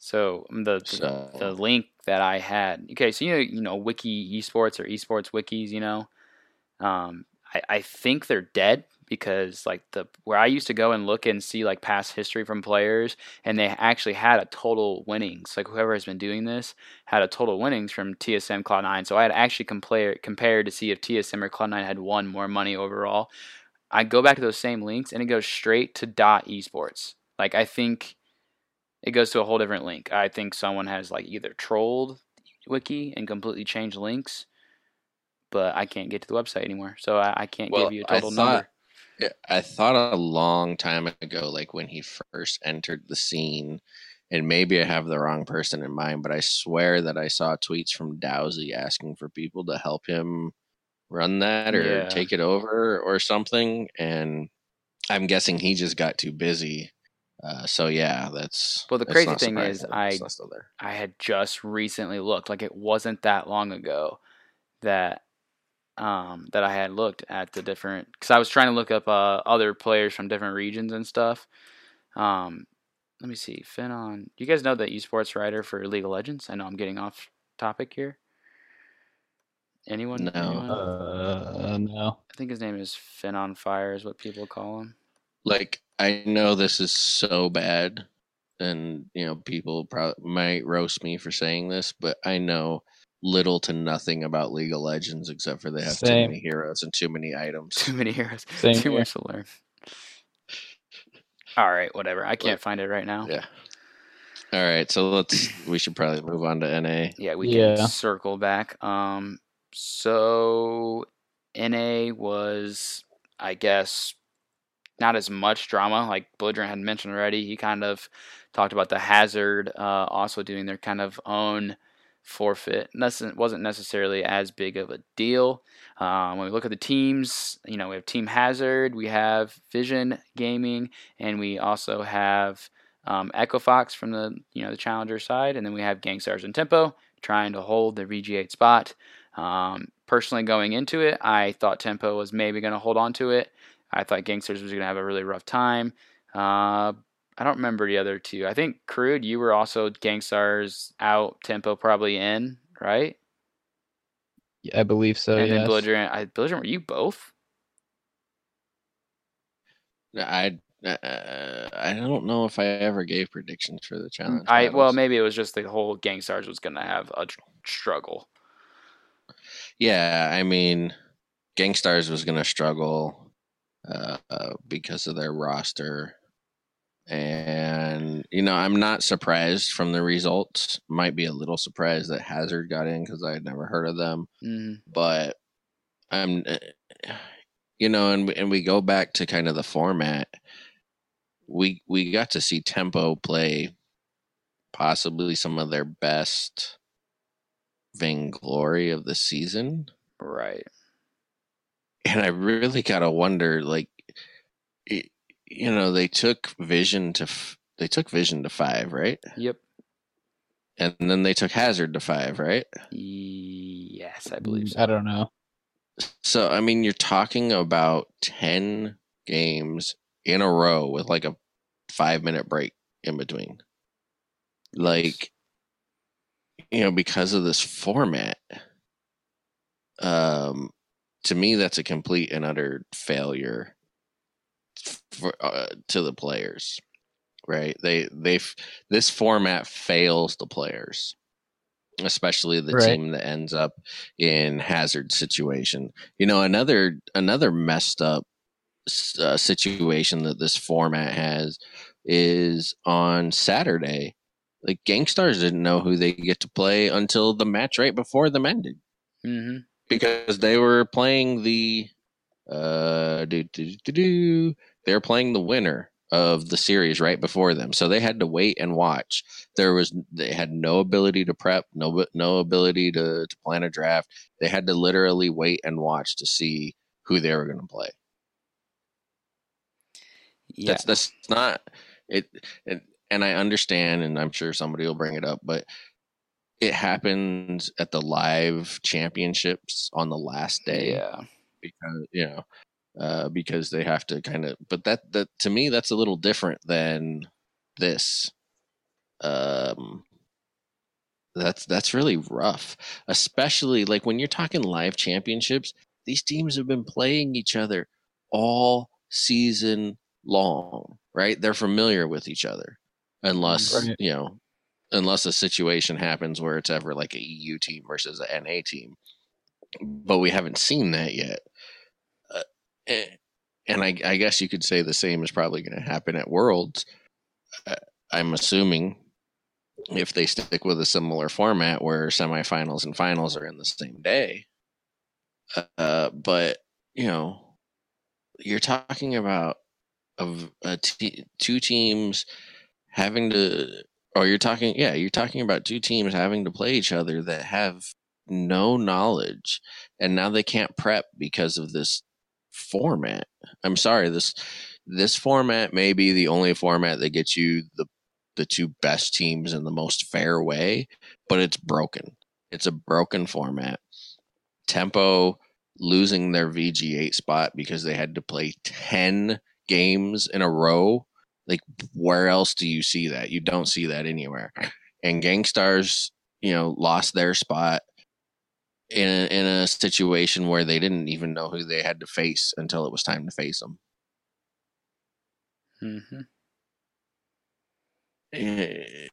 So um, the the, So- the link that I had. Okay, so you know you know wiki esports or esports wikis. You know, um, I I think they're dead because like the where I used to go and look and see like past history from players, and they actually had a total winnings. Like whoever has been doing this had a total winnings from TSM Cloud Nine. So I had actually compared compared to see if TSM or Cloud Nine had won more money overall. I go back to those same links and it goes straight to dot esports. Like I think it goes to a whole different link. I think someone has like either trolled wiki and completely changed links, but I can't get to the website anymore, so I, I can't Well, give you a total thought- number. I thought a long time ago, like when he first entered the scene, and maybe I have the wrong person in mind, but I swear that I saw tweets from Dowsey asking for people to help him run that or Yeah. take it over or something. And I'm guessing he just got too busy. Uh, so yeah, that's Well, the that's crazy thing is I- it's not still there. I had just recently looked, like it wasn't that long ago that um that I had looked at the different because I was trying to look up uh other players from different regions and stuff. Um, let me see, Finon. Do you guys know the esports writer for League of Legends? I know I'm getting off topic here. Anyone? No. Anyone? Uh, no. I think his name is Fin on Fire, is what people call him. like I know this is so bad, and you know people probably might roast me for saying this, but I know little to nothing about League of Legends except for they have too many heroes and too many items. Too many heroes. Same Too here. much to learn. All right, whatever. I can't find it right now. Yeah. All right, so let's we should probably move on to NA. Yeah, we Yeah. can circle back. Um, so NA was, I guess, not as much drama like Belligerent had mentioned already. He kind of talked about the Hazard uh, also doing their kind of own forfeit. Wasn't necessarily as big of a deal. Um, when we look at the teams, you know, we have Team Hazard, we have Vision Gaming, and we also have um, Echo Fox from the you know the challenger side, and then we have GankStars and Tempo trying to hold the VG8 spot. Um, personally, going into it, I thought Tempo was maybe going to hold on to it. I thought GankStars was going to have a really rough time. Uh, I don't remember the other two. I think Crude, you were also GankStars out, Tempo probably in, right? Yeah, I believe so. and then yes. Belligerent. I, Belligerent, were you both? I uh, I don't know if I ever gave predictions for the challenge. I well, maybe it was just the whole GankStars was going to have a tr- struggle. Yeah, I mean, GankStars was going to struggle uh, because of their roster. And, you know, I'm not surprised from the results. Might be a little surprised that Hazard got in because I had never heard of them. Mm, But I'm, uh, you know, and and we go back to kind of the format. We we got to see Tempo play possibly some of their best vainglory of the season. Right. And I really got to wonder like it, you know, they took Vision to f- they took Vision to 5, right? Yep. And then they took Hazard to 5, right? Yes, I believe so. I don't know. So I mean, you're talking about 10 games in a row with like a 5 minute break in between. Like you know, because of this format, um, to me, that's a complete and utter failure for, uh, to the players. Right? They they this format fails the players, especially the Right. team that ends up in hazard situation. You know, another another messed up uh, situation that this format has is on Saturday like GankStars didn't know who they get to play until the match right before them ended hmm because they were playing the uh do, do, do, do, they were playing the winner of the series right before them. So they had to wait and watch. There was they had no ability to prep no no ability to, to plan a draft. They had to literally wait and watch to see who they were going to play Yeah. that's that's not it, it and i understand and i'm sure somebody will bring it up but it happened at the live championships on the last day Yeah. because you know uh because they have to kind of but that that to me that's a little different than this um that's that's really rough especially like when you're talking live championships these teams have been playing each other all season long right they're familiar with each other unless Right. you know unless a situation happens where it's ever like a eu team versus a na team but we haven't seen that yet uh, eh, and I, I guess you could say the same is probably going to happen at worlds uh, i'm assuming if they stick with a similar format where semifinals and finals are in the same day. Uh, but you know, you're talking about of a two teams having to, or you're talking, yeah, you're talking about two teams having to play each other that have no knowledge, and now they can't prep because of this format. I'm sorry this this format may be the only format that gets you the the two best teams in the most fair way, but it's broken. It's a broken format. Tempo losing their VG8 spot because they had to play 10 games in a row. Like, where else do you see that? You don't see that anywhere. And GankStars, you know, lost their spot in a, in a situation where they didn't even know who they had to face until it was time to face them. hmm Eh,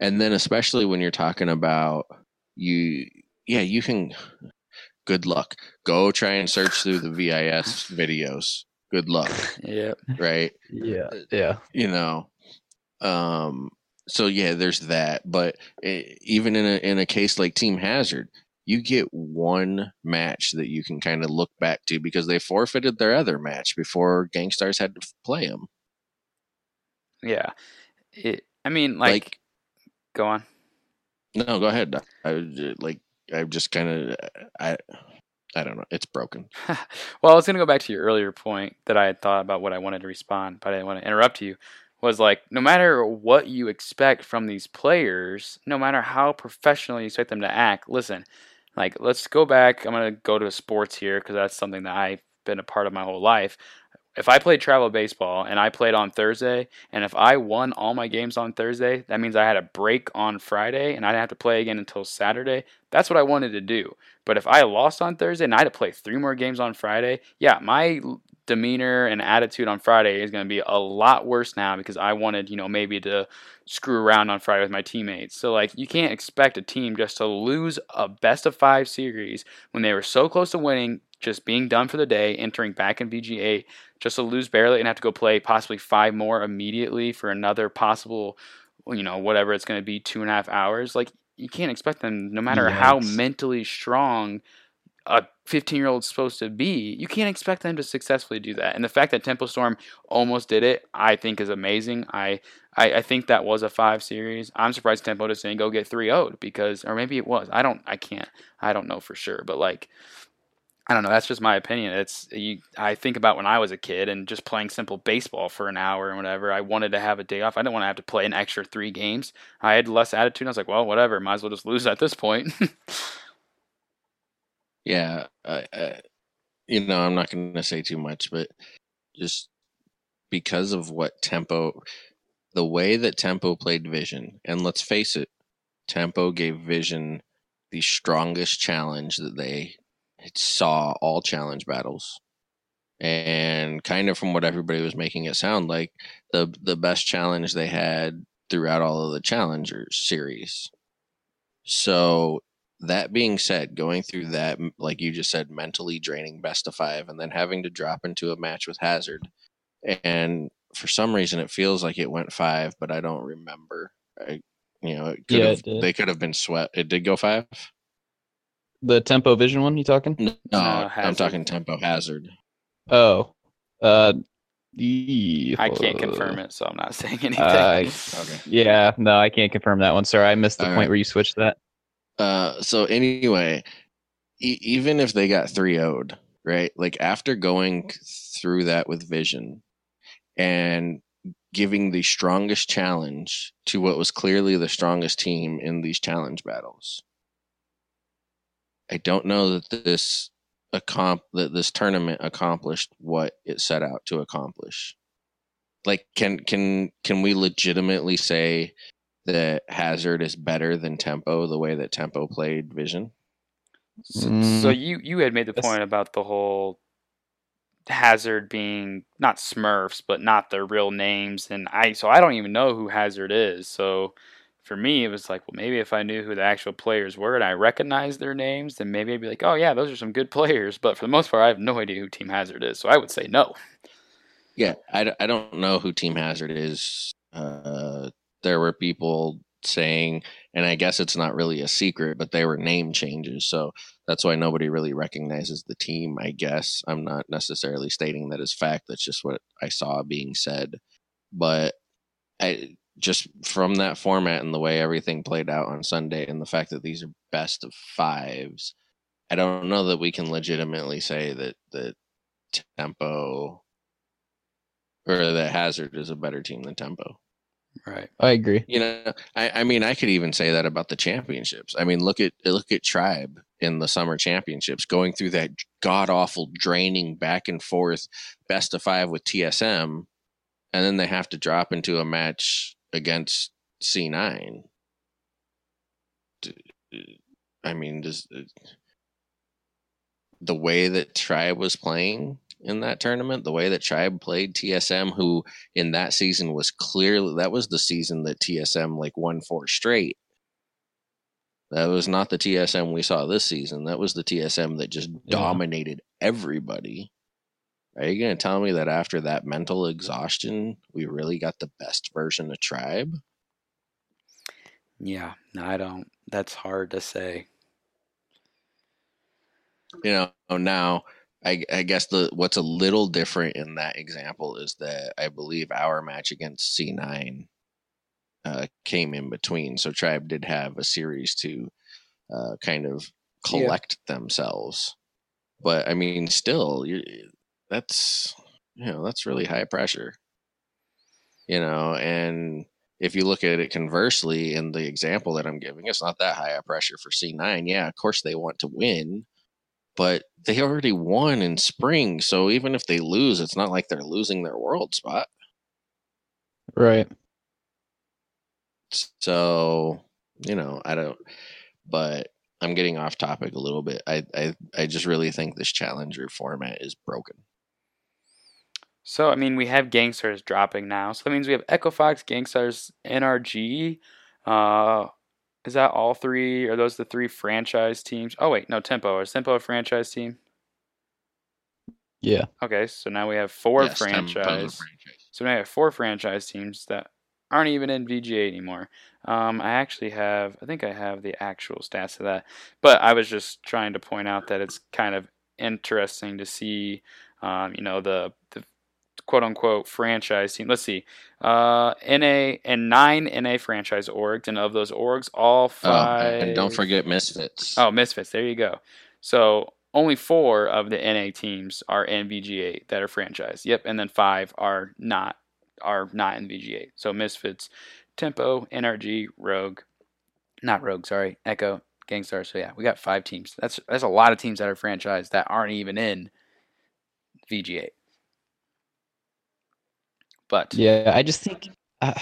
and then especially when you're talking about you yeah you can good luck go try and search through the vis videos good luck yeah. right Yeah. Yeah. you know um so yeah there's that but eh, even in a in a case like team hazard you get one match that you can kind of look back to because they forfeited their other match before GankStars had to play them Yeah. It, I mean, like, Like- go on. No, go ahead. I uh, like I'm just kind of I I don't know. It's broken. well, I was going to go back to your earlier point that I had thought about what I wanted to respond, but I didn't want to interrupt you. Was like, no matter what you expect from these players, no matter how professional you expect them to act, listen, like, let's go back. I'm going to go to sports here because that's something that I've been a part of my whole life. If I played travel baseball and I played on Thursday, and if I won all my games on Thursday, that means I had a break on Friday and I didn't have to play again until Saturday. That's what I wanted to do. But if I lost on Thursday and I had to play three more games on Friday, yeah, my demeanor and attitude on Friday is going to be a lot worse now because I wanted, you know, maybe to screw around on Friday with my teammates. So, like, you can't expect a team just to lose a best of five series when they were so close to winning, just being done for the day, entering back in vga8 just to lose barely and have to go play possibly five more immediately for another possible, you know, whatever it's going to be, two and a half hours. Like, you can't expect them, no matter how mentally strong a 15 year old supposed to be, you can't expect them to successfully do that. And the fact that Tempo Storm almost did it, I think is amazing. I, I, I think that was a five series. I'm surprised Tempo didn't go get 3 0 because, or maybe it was. I don't, I can't, I don't know for sure. But like, I don't know. That's just my opinion. It's you. I think about when I was a kid and just playing simple baseball for an hour and whatever. I wanted to have a day off. I didn't want to have to play an extra three games. I had less attitude. I was like, well, whatever. Might as well just lose at this point. Yeah, I, I, you know, I'm not going to say too much, but just because of what Tempo, the way that Tempo played Vision, and let's face it, Tempo gave Vision the strongest challenge that they saw all challenge battles. And kind of from what everybody was making it sound like, the the best challenge they had throughout all of the challengers series. So that being said, going through that, like you just said, mentally draining best of five, and then having to drop into a match with Hazard, and for some reason it feels like it went five, but I don't remember. I, you know, it could Yeah, have, it they could have been swept. It did go five. The Tempo Vision one you talking? No, I'm talking tempo hazard. Oh, uh, the, I can't confirm it, so I'm not saying anything. Uh, Okay. yeah, no, I can't confirm that one. Sorry, I missed the All point right. where you switched that. Uh, so anyway, e- even if they got 3 0'd, right? Like after going through that with Vision and giving the strongest challenge to what was clearly the strongest team in these challenge battles, I don't know that this accomp that this tournament accomplished what it set out to accomplish. Like, can can can we legitimately say that Hazard is better than Tempo the way that Tempo played Vision? So, so Mm. you you had made the That's- point about the whole Hazard being not Smurfs, but not their real names, and I so I don't even know who Hazard is. So for me, it was like, well, maybe if I knew who the actual players were and I recognized their names, then maybe I'd be like, oh yeah, those are some good players. But for the most part, I have no idea who Team Hazard is, so I would say no. Yeah, I, don't know who Team Hazard is. Uh, there were people saying, and I guess it's not really a secret, but they were name changes. So that's why nobody really recognizes the team, I guess. I'm not necessarily stating that as fact. That's just what I saw being said. But I just from that format and the way everything played out on Sunday and the fact that these are best of fives, I don't know that we can legitimately say that that tempo or that Hazard is a better team than Tempo. Right. I agree. You know, I, I mean, I could even say that about the championships. I mean, look at look at Tribe in the summer championships, going through that god awful, draining back and forth best of five with TSM, and then they have to drop into a match against C9. I mean, does uh, the way that Tribe was playing in that tournament, the way that Tribe played TSM, who in that season was clearly that was the season that TSM like won four straight. That was not the TSM we saw this season. That was the TSM that just Yeah. dominated everybody. Are you going to tell me that after that mental exhaustion, we really got the best version of Tribe? Yeah. No, I don't. That's hard to say. you know now I, I guess the what's a little different in that example is that I believe our match against C9 uh, came in between, so Tribe did have a series to uh, kind of Yeah. collect themselves. But I mean, still, you that's you know that's really high pressure. You know, and if you look at it conversely in the example that I'm giving, it's not that high a pressure for C9. Yeah, of course they want to win, but they already won in spring. So even if they lose, it's not like they're losing their world spot. Right. So, you know, I don't, but I'm getting off topic a little bit. I, I, I just really think this challenger format is broken. So, I mean, we have GankStars dropping now. So that means we have Echo Fox, GankStars, NRG. Uh, is that all three? Are those the three franchise teams? Oh, wait, no, Tempo. Is Tempo a franchise team? Yeah. Okay, so now we have four Yes, franchise. franchise. So now we have four franchise teams that aren't even in VGA anymore. Um, I actually have, I think I have the actual stats of that, but I was just trying to point out that it's kind of interesting to see, um, you know, the the quote unquote franchise team. Let's see, uh, NA and nine NA franchise orgs, and of those orgs, all Oh, five. and don't forget Misfits. Oh, Misfits. There you go. So only four of the NA teams are in VGA that are franchised. Yep, and then five are not are not in VGA. So Misfits, Tempo, NRG, Rogue, not Rogue, sorry, Echo, GankStar. So yeah, we got five teams. That's that's a lot of teams that are franchised that aren't even in VGA. But Yeah, I just think uh,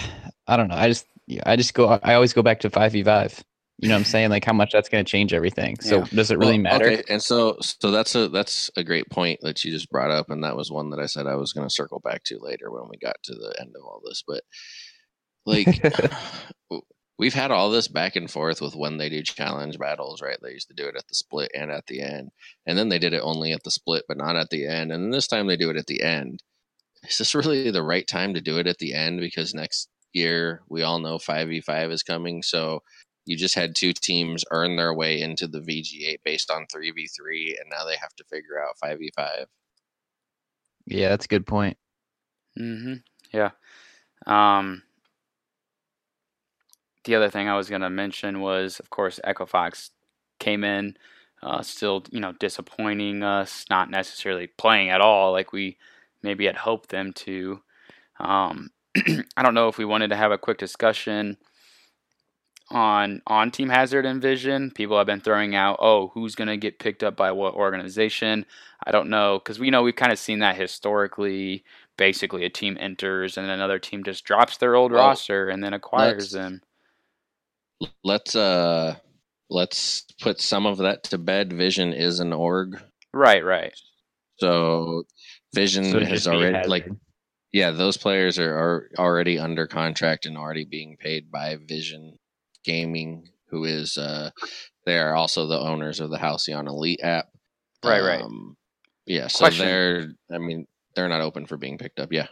I don't know. I just yeah, I just go. I always go back to five v five. You know what I'm saying? Like how much that's going to change everything. So Yeah. does it really Well, matter? Okay, and so so that's a that's a great point that you just brought up, and that was one that I said I was going to circle back to later when we got to the end of all this. But like, we've had all this back and forth with when they do challenge battles, right? They used to do it at the split and at the end, and then they did it only at the split, but not at the end, and then this time they do it at the end. Is this really the right time to do it at the end? Because next year we all know five v five is coming, so you just had two teams earn their way into the VG8 based on 3v3 and now they have to figure out 5v5. Yeah, that's a good point. Mm-hmm. Yeah. Um, the other thing I was going to mention was, of course, Echo Fox came in, uh, still, you know, disappointing us, not necessarily playing at all like we maybe had hoped them to. Um, I don't know if we wanted to have a quick discussion on on Team Hazard and Vision. People have been throwing out, oh, who's going to get picked up by what organization? I don't know because we know we've kind of seen that historically basically a team enters and another team just drops their old roster and then acquires let's- them. Let's uh let's put some of that to bed. Vision is an org. Right, right. So Vision So it'd has just be already like Hazard. yeah, those players are, are already under contract and already being paid by Vision Gaming, who is uh they are also the owners of the Halcyon Elite app. Right, right. Um, Yeah, so Question. they're I mean, they're not open for being picked up. Yeah.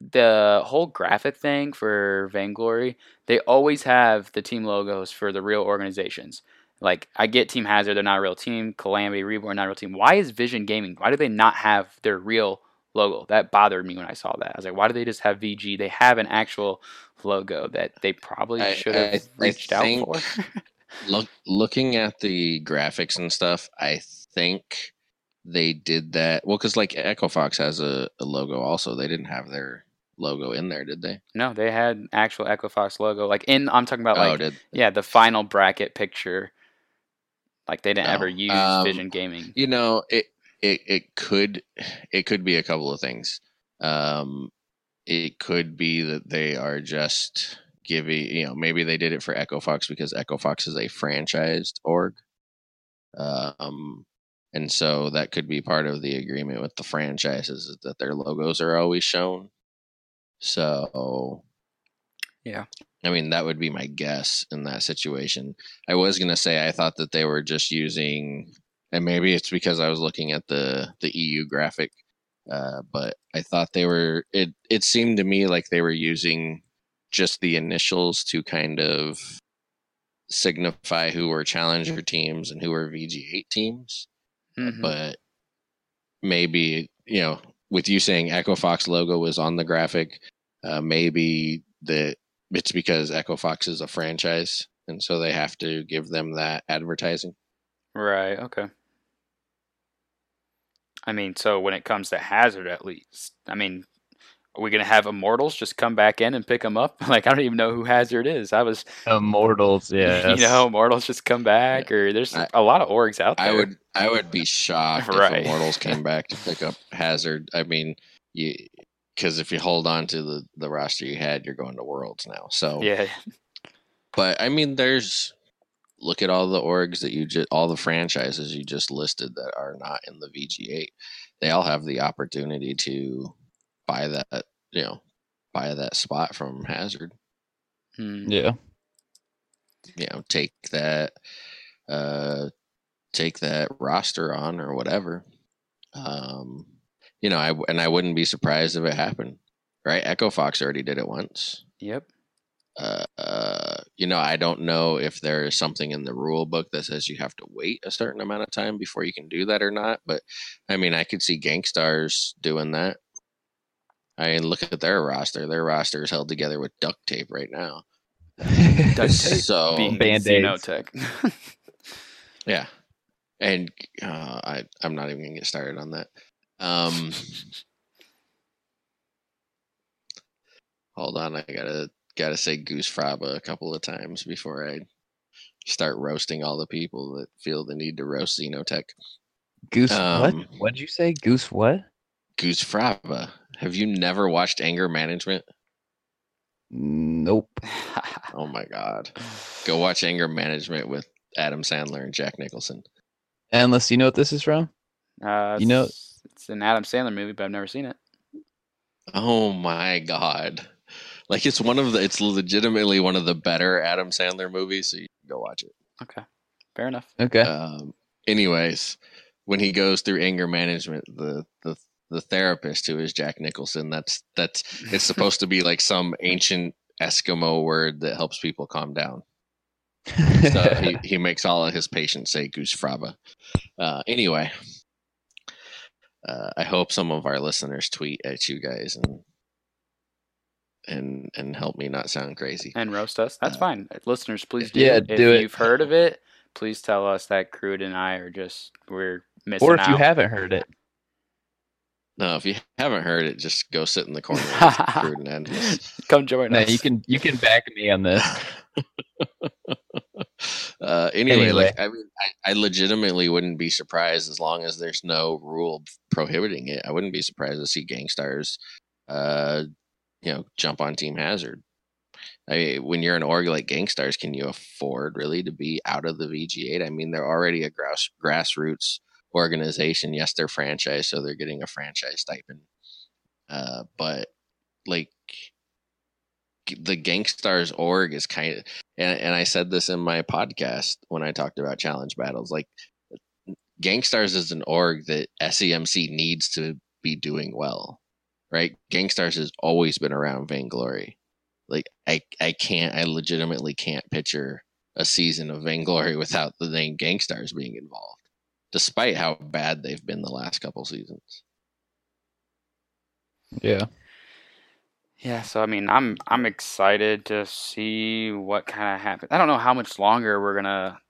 The whole graphic thing for Vainglory, they always have the team logos for the real organizations. Like I get Team Hazard, they're not a real team. Calamity, Reborn, not a real team. Why is Vision Gaming? Why do they not have their real logo? That bothered me when I saw that. I was like, why do they just have VG? They have an actual logo that they probably should have reached out for. Look, looking at the graphics and stuff, I think they did that. Well, because like Echo Fox has a, a logo also. They didn't have their logo in there, did they? no, they had actual Echo Fox logo. Like in, I'm talking about oh, like did yeah, the final bracket picture. Like they didn't ever Oh, use um, Vision Gaming. you know it. It it could it could be a couple of things. Um, it could be that they are just giving you know maybe they did it for Echo Fox because Echo Fox is a franchised org. Um, and so that could be part of the agreement with the franchises that their logos are always shown. So, Yeah. I mean that would be my guess in that situation. I was gonna say I thought that they were just using, and maybe it's because I was looking at the the EU graphic, uh, but I thought they were. It it seemed to me like they were using just the initials to kind of signify who were challenger teams and who were VG8 teams Mhm. but maybe you know with you saying echo fox logo was on the graphic uh, maybe that it's because echo fox is a franchise and so they have to give them that advertising Right. Okay. I mean, so when it comes to Hazard, at least, I mean, are we gonna have Immortals just come back in and pick them up? Like, I don't even know who Hazard is. I was, Immortals, yeah. you know, Immortals just come back, or there's I- a lot of orgs out there. i would i would be shocked Right. if immortals came back to pick up hazard i mean you because if you hold on to the the roster you had you're going to worlds now so Yeah. But I mean, there's look at all the orgs that you just all the franchises you just listed that are not in the VG8. They all have the opportunity to buy that, you know, buy that spot from Hazard. Hmm. Yeah. You know, take that, uh, take that roster on or whatever. Um, you know, I and I wouldn't be surprised if it happened. Right? Echo Fox already did it once. Yep. uh, uh, you know, I don't know if there is something in the rule book that says you have to wait a certain amount of time before you can do that or not. But I mean, I could see GankStars doing that. I mean, look at their roster. Their roster is held together with duct tape right now. Duct tape so Band-Aids. Xenotech. yeah, and uh, I I'm not even gonna get started on that. Um, hold on, I gotta gotta say Goose Fraba a couple of times before I start roasting all the people that feel the need to roast Xenotech. Goose Um, what? What did you say? Goose what? Goose Fraba. Have you never watched Anger Management? Nope. Oh my god. Go watch Anger Management with Adam Sandler and Jack Nicholson. Unless you know what this is from? Uh, You know- it's, it's an Adam Sandler movie, but I've never seen it. Oh my god. Like it's one of the it's legitimately one of the better Adam Sandler movies, so you can go watch it. Okay, fair enough. Okay. Um anyways, when he goes through anger management, the the the therapist who is Jack Nicholson, that's that's it's supposed to be like some ancient Eskimo word that helps people calm down. So he, he makes all of his patients say goose fraba. Uh, anyway, uh, I hope some of our listeners tweet at you guys and and and help me not sound crazy. And roast us. That's Uh, fine. Listeners, please do. Yeah, if do it. you've heard of it, please tell us that Crude and I are just we're missing or if you haven't heard it. No, if you haven't heard it, just go sit in the corner. and Crude and Endless. Come join No, us. you can you can back me on this. uh, anyway, Anyway. like I mean, I, I legitimately wouldn't be surprised as long as there's no rule prohibiting it. I wouldn't be surprised to see GankStars, uh, you know, jump on Team Hazard. I mean, when you're an org like GankStars, can you afford really to be out of the VG8? I mean, they're already a grass grassroots organization. Yes, they're franchise, so they're getting a franchise stipend. Uh, but like the GankStars org is kind of, and, and I said this in my podcast when I talked about challenge battles. Like GankStars is an org that SEMC needs to be doing well, right? GankStars has always been around Vainglory. Like I, I can't, I legitimately can't picture a season of Vainglory without the name GankStars being involved, despite how bad they've been the last couple seasons. Yeah. Yeah, so I mean, I'm I'm excited to see what kind of happens. I don't know how much longer we're gonna,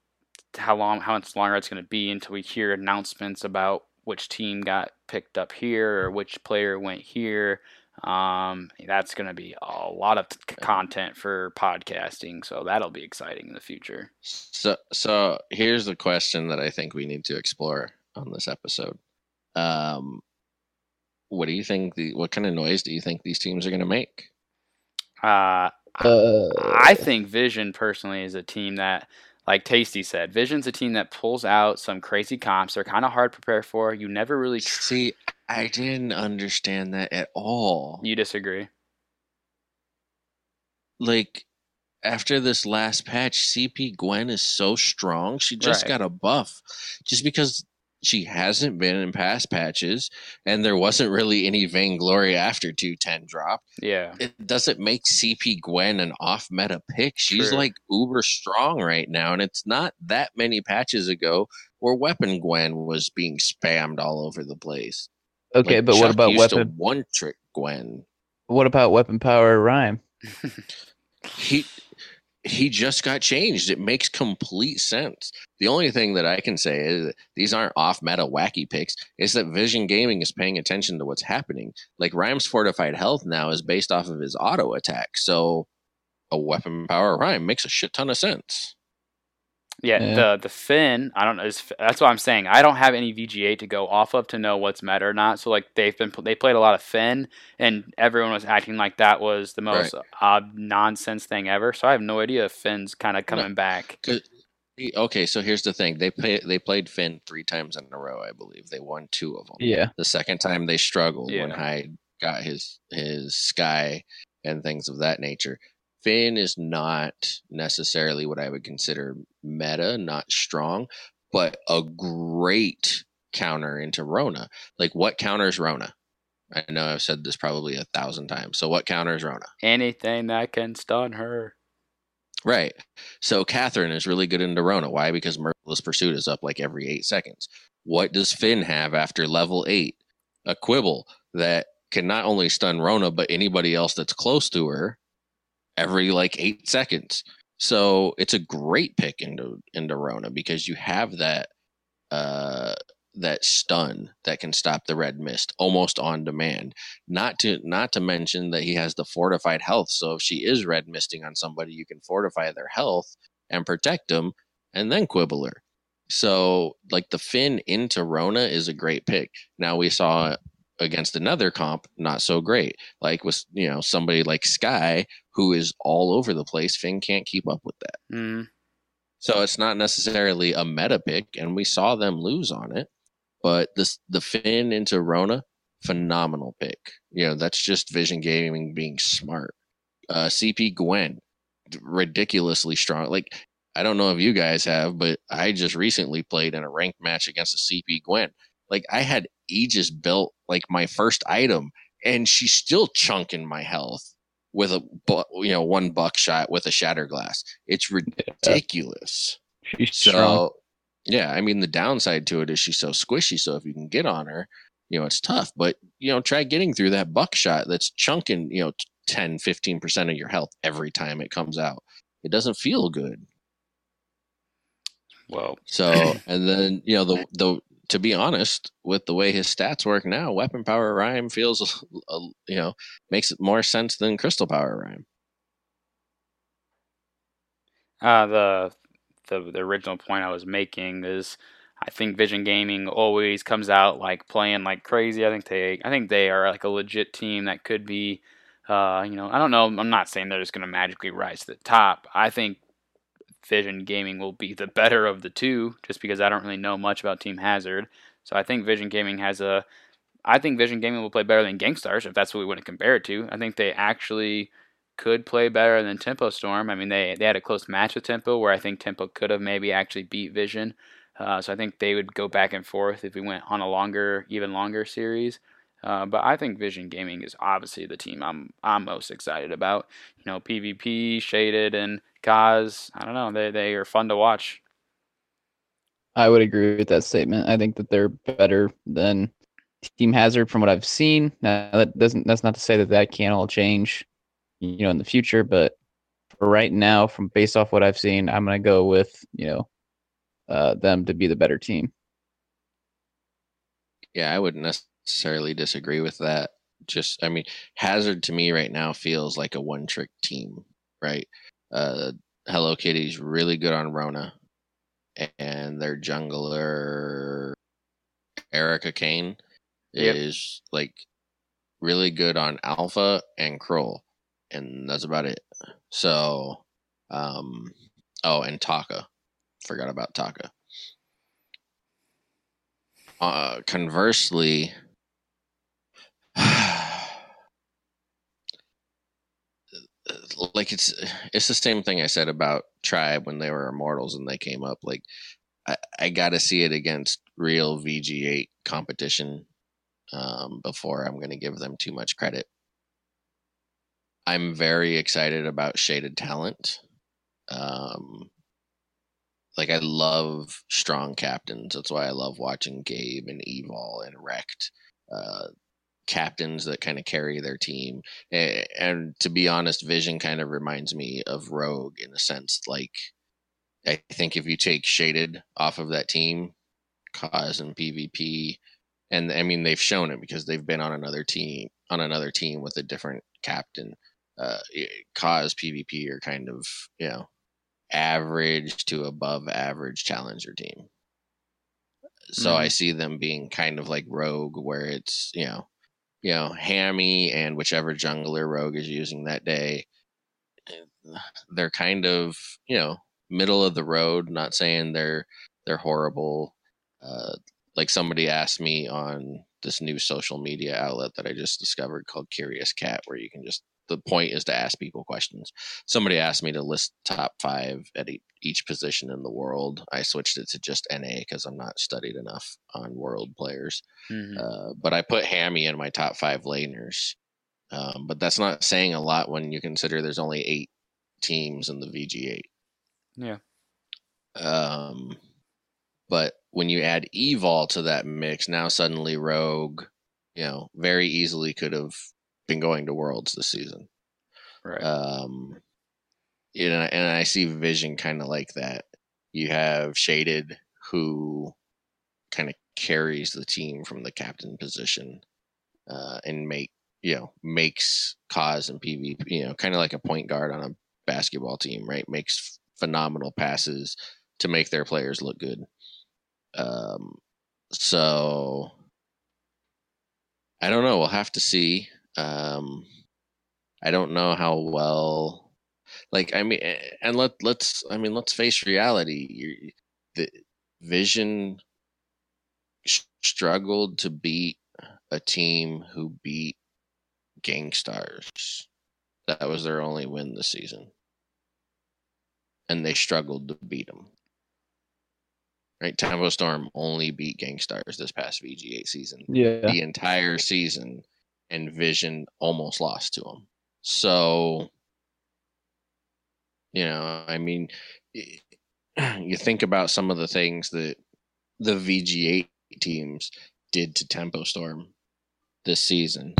how long, how much longer it's gonna be until we hear announcements about which team got picked up here or which player went here. Um, that's gonna be a lot of c- content for podcasting, so that'll be exciting in the future. So, so here's the question that I think we need to explore on this episode. Um, what do you think? The what kind of noise do you think these teams are going to make? Uh, Uh, I think Vision personally is a team that, like Tasty said, Vision's a team that pulls out some crazy comps. They're kind of hard to prepare for. You never really. Tr- See, I didn't understand that at all. you disagree? Like after this last patch, CP Gwen is so strong. She just Right. got a buff, just because she hasn't been in past patches, and there wasn't really any vainglory after two ten drop. Yeah. it doesn't make CP Gwen an off meta pick. She's True. like uber strong right now, and it's not that many patches ago where Weapon Gwen was being spammed all over the place. okay, Like, but what about weapon? one trick Gwen? What about weapon power Reim? He he just got changed. It makes complete sense. The only thing that I can say is these aren't off meta wacky picks. Is that Vision Gaming is paying attention to what's happening. Like Reim's fortified health now is based off of his auto attack. So a weapon power Reim makes a shit ton of sense. Yeah, Yeah. the the Phinn, I don't know. That's what I'm saying. I don't have any VGA to go off of to know what's meta or not. So like they've been they played a lot of Phinn, and everyone was acting like that was the most odd nonsense thing ever. So I have no idea if Phinn's kind of coming back. Okay, so here's the thing. They play, they played Phinn three times in a row, I believe. They won two of them. Yeah. The second time they struggled when Hyde got his his Skye and things of that nature. Phinn is not necessarily what I would consider meta, not strong, but a great counter into Rona. Like what counters Rona? I know I've said this probably a thousand times. So what counters Rona? Anything that can stun her. Right. So Catherine is really good in Rona. Why? Because Merciless Pursuit is up like every eight seconds. What does Phinn have after level eight? A quibble that can not only stun Rona, but anybody else that's close to her every like eight seconds. So it's a great pick into into Rona because you have that uh that stun that can stop the red mist almost on demand. Not to not to mention that he has the fortified health. So if she is red misting on somebody, you can fortify their health and protect them and then quibble her. So like the Phinn into Rona is a great pick. Now we saw against another comp not so great. Like with you know somebody like Skye who is all over the place. Phinn can't keep up with that. Mm. So it's not necessarily a meta pick, and we saw them lose on it. But this the Phinn into Rona, phenomenal pick. You know that's just Vision Gaming being smart. Uh, CP Gwen, ridiculously strong. Like I don't know if you guys have, but I just recently played in a ranked match against a CP Gwen. Like I had Aegis built like my first item, and she's still chunking my health with a you know one buckshot with a shatter glass. It's ridiculous. She's So strong. yeah, I mean the downside to it is she's so squishy. So if you can get on her, you know it's tough. But you know try getting through that buckshot that's chunking you know 10 15 percent of your health every time it comes out. It doesn't feel good. Well, So, and then you know the the to be honest, with the way his stats work now, weapon power Reim feels uh, you know makes it more sense than crystal power Reim. uh, the the the original point I was making is I think Vision Gaming always comes out like playing like crazy. I think they I think they are like a legit team that could be uh, you know, I don't know, I'm not saying they're just going to magically rise to the top. I think Vision Gaming will be the better of the two just because I don't really know much about Team Hazard. So I think Vision Gaming has a I think Vision Gaming will play better than GankStar's if that's what we want to compare it to. I think they actually could play better than Tempo Storm. I mean, they they had a close match with Tempo where I think Tempo could have maybe actually beat Vision. Uh, so I think they would go back and forth if we went on a longer, even longer series. Uh, but I think Vision Gaming is obviously the team I'm I'm most excited about. You know, PvP, Shaded, and Kaz. I don't know. They they are fun to watch. I would agree with that statement. I think that they're better than Team Hazard from what I've seen. Now, that doesn't that's not to say that that can't all change, you know, in the future. But for right now, from based off what I've seen, I'm gonna go with you know uh, them to be the better team. Yeah, I wouldn't necessarily disagree with that. Just, I mean, Hazard to me right now feels like a one trick team, right? Uh, Hello Kitty's really good on Rona, and their jungler, Erica Kane, Yep. is like really good on Alpha and Krul, and that's about it. So, um, oh, and Taka. Forgot about Taka. Uh, conversely, like it's it's the same thing I said about Tribe when they were immortals and they came up. Like I, I got to see it against real VG8 competition um, before I'm going to give them too much credit. I'm very excited about Shaded Talent. Um, like I love strong captains. That's why I love watching Gabe and Evol and Wrecked. Uh, captains that kind of carry their team. A- And to be honest, Vision kind of reminds me of Rogue in a sense. Like, I think if you take Shaded off of that team, Cause and PvP, and I mean they've shown it because they've been on another team on another team with a different captain. Uh, eh, Cause PvP are kind of you know average to above average challenger team. So I mm-hmm. see them being kind of like Rogue, where it's you know, you know, Hammy and whichever jungler Rogue is using that day. They're kind of you know middle of the road. Not saying they're they're horrible. Uh, like somebody asked me on this new social media outlet that I just discovered called Curious Cat, where you can just the point is to ask people questions. Somebody asked me to list top five at each position in the world. I switched it to just NA because I'm not studied enough on world players. Mhm. Uh, but I put Hammy in my top five laners. Um, but that's not saying a lot when you consider there's only eight teams in the VG8. Yeah. Um, but when you add Evol to that mix, now suddenly Rogue, you know, very easily could have been going to Worlds this season. Right. Um, you know, and I see Vision kind of like that. You have Shaded, who kind of carries the team from the captain position, uh, and make you know makes cause and PvP, you know, kind of like a point guard on a basketball team, right? Makes phenomenal passes to make their players look good. Um, so I don't know. We'll have to see. Um, I don't know how well, like I mean, and let let's I mean let's face reality. you the Vision struggled to beat a team who beat GankStars. That was their only win this season, and they struggled to beat them. Right, Tempo Storm only beat GankStars this past VG8 season. Yeah. The entire season, and Vision almost lost to them. So, you know, I mean, you think about some of the things that the VG8 teams did to Tempo Storm this season.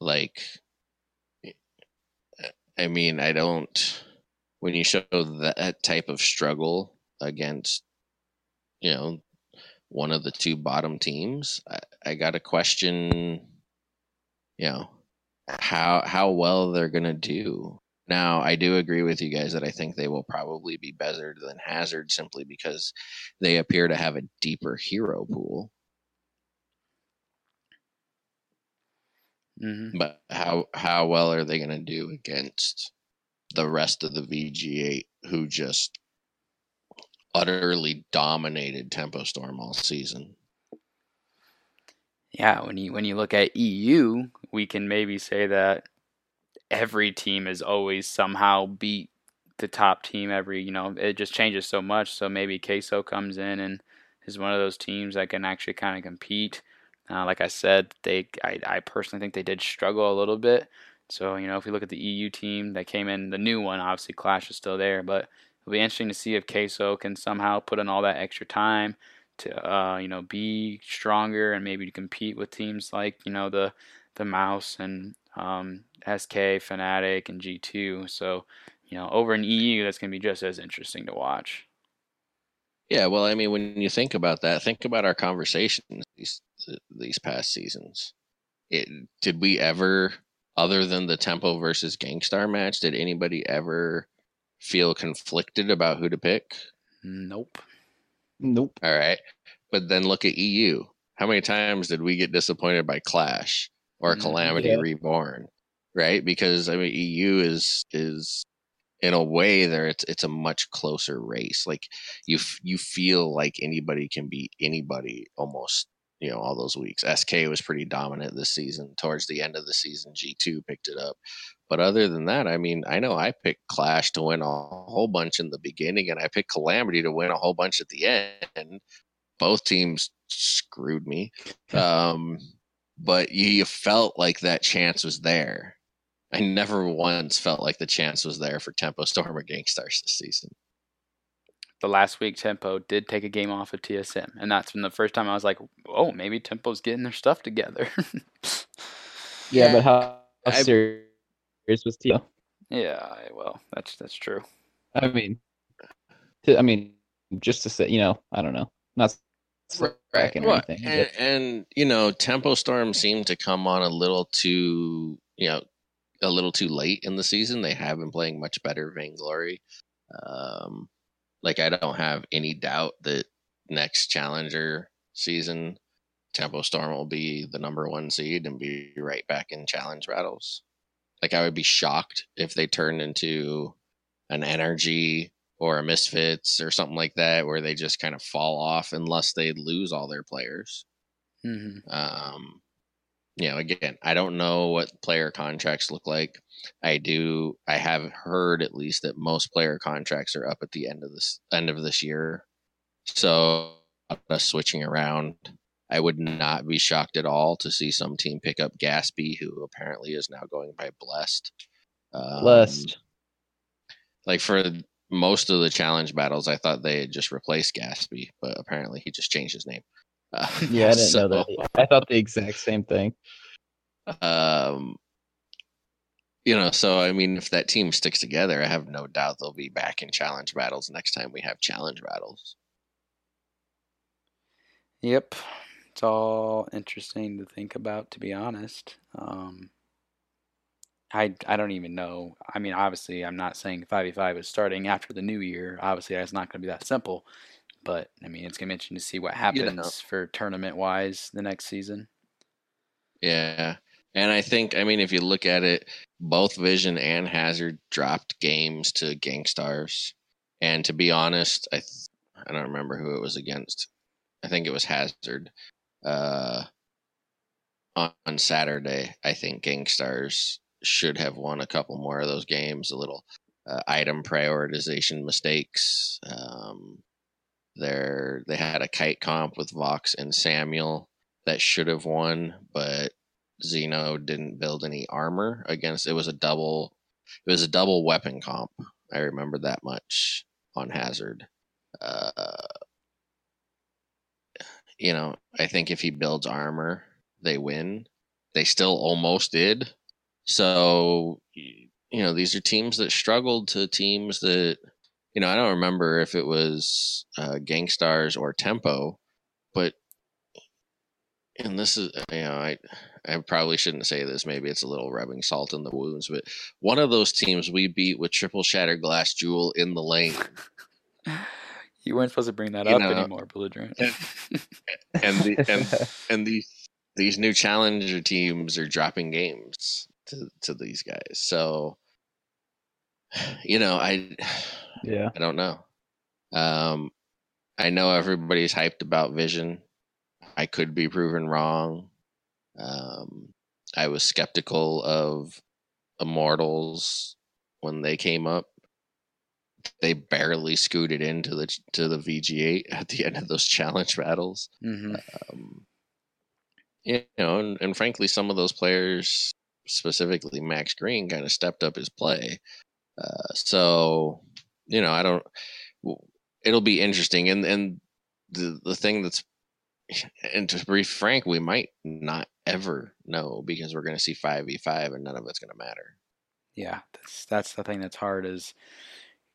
Like, I mean, I don't. When you show that type of struggle against, you know, one of the two bottom teams, I, I got to question, you know, how how well they're gonna do. Now, I do agree with you guys that I think they will probably be better than Hazard simply because they appear to have a deeper hero pool. hmm But how how well are they going to do against the rest of the VG8 who just utterly dominated Tempo Storm all season? Yeah, when you when you look at EU, we can maybe say that every team has always somehow beat the top team every, you know, it just changes so much. So maybe Queso comes in and is one of those teams that can actually kind of compete. Uh, like I said, they I, I personally think they did struggle a little bit. So, you know, if we look at the EU team that came in, the new one, obviously Clash is still there, but it'll be interesting to see if Queso can somehow put in all that extra time to uh, you know be stronger and maybe to compete with teams like you know the the Mouse and um, SK Fnatic and G2. So you know over in EU that's going to be just as interesting to watch. Yeah, well, I mean, when you think about that, think about our conversations these these past seasons. It did we ever, other than the Tempo versus GankStar match, did anybody ever feel conflicted about who to pick? Nope. Nope. All right, but then look at EU. How many times did we get disappointed by Clash or Mhm. Calamity Yeah. Reborn? Right, because I mean, EU is is in a way there it's it's a much closer race. Like you f- you feel like anybody can beat anybody almost. You know, all those weeks. SK was pretty dominant this season. Towards the end of the season, G2 picked it up. But other than that, I mean, I know I picked Clash to win a whole bunch in the beginning, and I picked Calamity to win a whole bunch at the end. Both teams screwed me. Um, but you felt like that chance was there. I never once felt like the chance was there for Tempo Storm or GankStars this season. The last week Tempo did take a game off of TSM, and that's been the first time I was like, oh, maybe Tempo's getting their stuff together. Yeah, but how, how I- serious was Tio? yeah, I- well, that's that's true. I mean, to, I mean, just to say, you know, I don't know, not slacking or Well, anything. and, but- and you know, Tempo Storm seemed to come on a little too, you know, a little too late in the season. They have been playing much better Vainglory. Um, like I don't have any doubt that next Challenger season, Tempo Storm will be the number one seed and be right back in challenge battles. Like I would be shocked if they turned into an energy or a misfits or something like that where they just kind of fall off unless they lose all their players. hmm Um, you know, again, I don't know what player contracts look like. I do. I have heard at least that most player contracts are up at the end of this end of this year. So us switching around, I would not be shocked at all to see some team pick up Gaspy, who apparently is now going by Blessed. Um, Blessed. like for most of the challenge battles, I thought they had just replaced Gatsby, but apparently he just changed his name. Uh, Yeah, I didn't so, know that. I thought the exact same thing. Um, you know, so I mean, if that team sticks together, I have no doubt they'll be back in challenge battles next time we have challenge battles. Yep. It's all interesting to think about, to be honest. Um, I, I don't even know. I mean, obviously, I'm not saying 5v5 is starting after the new year. Obviously, that's not going to be that simple. But, I mean, it's going to be interesting to see what happens for tournament wise the next season. Yeah. And I think, I mean, if you look at it, both Vision and Hazard dropped games to GankStars. And to be honest, I th- I don't remember who it was against. I think it was Hazard. Uh, on, Saturday, I think GankStars should have won a couple more of those games. A little uh, item prioritization mistakes. Um, there, they had a kite comp with Vox and Samuel that should have won, but Zeno didn't build any armor against. It was a double. It was a double weapon comp. I remember that much on Hazard. Uh, you know, I think if he builds armor, they win. They still almost did. So, you know, these are teams that struggled to teams that, you know, I don't remember if it was uh, GankStars or Tempo, but, and this is, you know, I, I probably shouldn't say this. Maybe it's a little rubbing salt in the wounds, but one of those teams we beat with triple shattered glass jewel in the lane. You weren't supposed to bring that You up know, anymore, Belligerent. and- and the and and these these new challenger teams are dropping games to to these guys. So you know, I yeah. I don't know. Um I know everybody's hyped about Vision. I could be proven wrong. Um I was skeptical of Immortals when they came up. They barely scooted into the to the VG8 at the end of those challenge battles hmm um, you know, and, and frankly, some of those players, specifically Max Green, kind of stepped up his play. Uh, so, you know, I don't. It'll be interesting, and and the the thing that's, and to be frank, we might not ever know because we're going to see five v five, and none of it's going to matter. Yeah, that's that's the thing that's hard is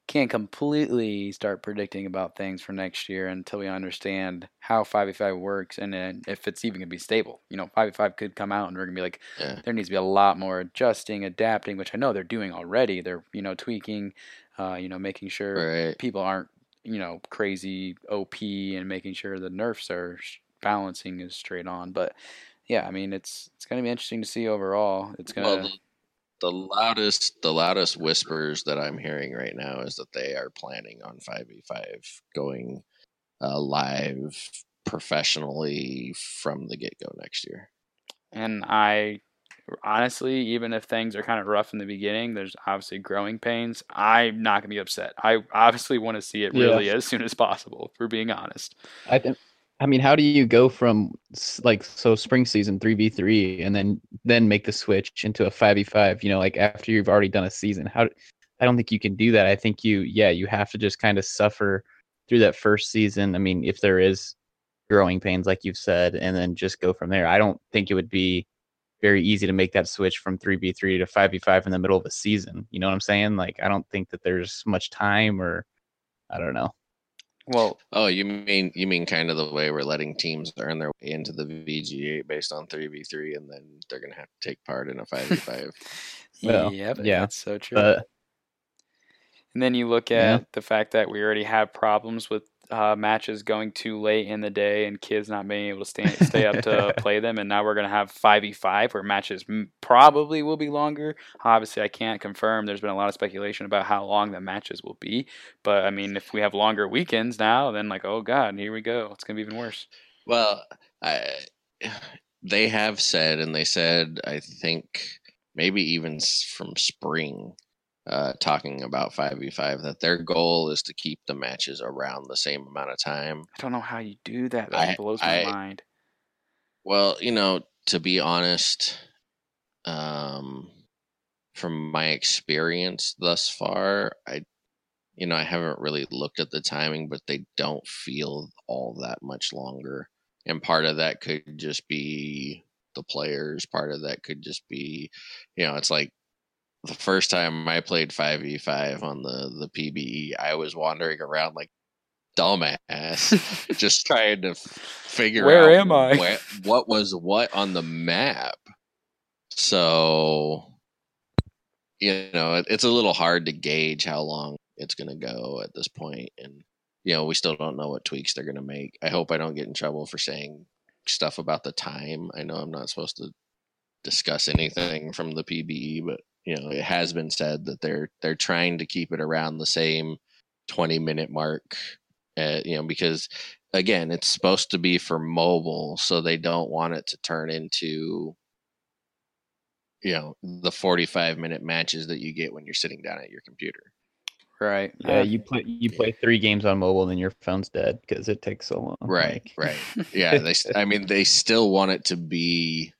can't completely start predicting about things for next year until we understand how 5v5 works and then if it's even going to be stable. You know, 5v5 could come out and we're going to be like Yeah. there needs to be a lot more adjusting, adapting, which I know they're doing already. They're, you know, tweaking, uh, you know, making sure Right. people aren't, you know, crazy OP and making sure the nerfs are sh- balancing is straight on. But yeah, I mean, it's it's going to be interesting to see overall. It's going to Well, the, the loudest the loudest whispers that I'm hearing right now is that they are planning on five v five going uh, live professionally from the get go next year. And I honestly, even if things are kind of rough in the beginning, there's obviously growing pains. I'm not going to be upset. I obviously want to see it Yeah. really as soon as possible, for being honest. I think. I mean, how do you go from like so spring season three v three and then then make the switch into a five v five? You know, like after you've already done a season. How? I don't think you can do that. I think you, yeah, you have to just kind of suffer through that first season. I mean, if there is growing pains, like you've said, and then just go from there. I don't think it would be very easy to make that switch from three v three to five v five in the middle of a season. You know what I'm saying? Like, I don't think that there's much time, or I don't know. Well, Oh, you mean you mean kind of the way we're letting teams earn their way into the VG8 based on three v three, and then they're gonna have to take part in a five v five. Well, yep, yeah, that's so true. But And then you look Yeah. at the fact that we already have problems with uh, matches going too late in the day and kids not being able to stay stay up to play them, and now we're gonna have five v five where matches m- probably will be longer. Obviously, I can't confirm. There's been a lot of speculation about how long the matches will be, but I mean, if we have longer weekends now, then like, oh god, here we go. It's gonna be even worse. Well, I, they have said, and they said, I think maybe even from spring, uh, talking about 5v5, that their goal is to keep the matches around the same amount of time. I don't know how you do that. That I- blows my I- mind. Well, you know, to be honest, um, from my experience thus far, I you know, I haven't really looked at the timing, but they don't feel all that much longer. And part of that could just be the players. Part of that could just be, you know, it's like the first time I played 5v5 on the the PBE, I was wandering around like dumbass, just trying to figure Where out am I? where- what was what on the map. So, you know, it, it's a little hard to gauge how long it's going to go at this point, and you know, we still don't know what tweaks they're going to make. I hope I don't get in trouble for saying stuff about the time. I know I'm not supposed to discuss anything from the PBE, but you know, it has been said that they're they're trying to keep it around the same 20 minute mark. Uh, you know, because again, it's supposed to be for mobile, so they don't want it to turn into you know the 45 minute matches that you get when you're sitting down at your computer. Right. Yeah, Uh, you play you play three games on mobile, and then your phone's dead because it takes so long. Right, Like, right. Yeah, they. s- I mean, they still want it to be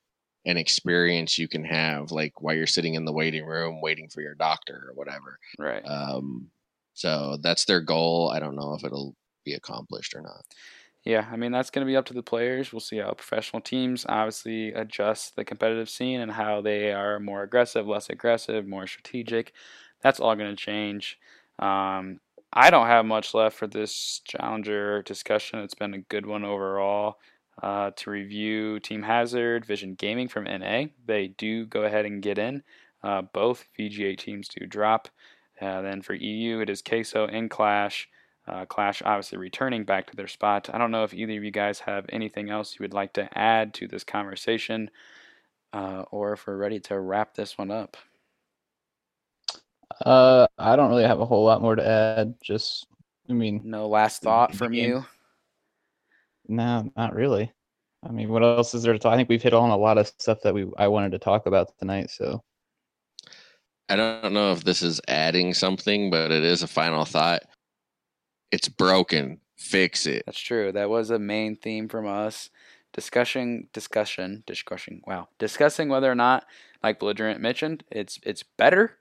an experience you can have, like while you're sitting in the waiting room waiting for your doctor or whatever. right. Um, so that's their goal. I don't know if it'll be accomplished or not. Yeah, I mean that's going to be up to the players. We'll see how professional teams obviously adjust the competitive scene and how they are more aggressive, less aggressive, more strategic. That's all going to change. Um, I don't have much left for this challenger discussion. It's been a good one overall. Uh, to review Team Hazard, Vision Gaming from NA, they do go ahead and get in. Uh, both VG8 teams do drop. Uh, then for EU, it is Queso and Clash. Uh, Clash obviously returning back to their spot. I don't know if either of you guys have anything else you would like to add to this conversation, uh, or if we're ready to wrap this one up. Uh, I don't really have a whole lot more to add. Just, I mean, No last thought from Again. you. No, not really. I mean, what else is there to talk? I think we've hit on a lot of stuff that we I wanted to talk about tonight. So, I don't know if this is adding something, but it is a final thought. It's broken. Fix it. That's true. That was a main theme from us. Discussion, discussion, discussion. Wow, discussing whether or not, like belligerent mentioned, it's it's better.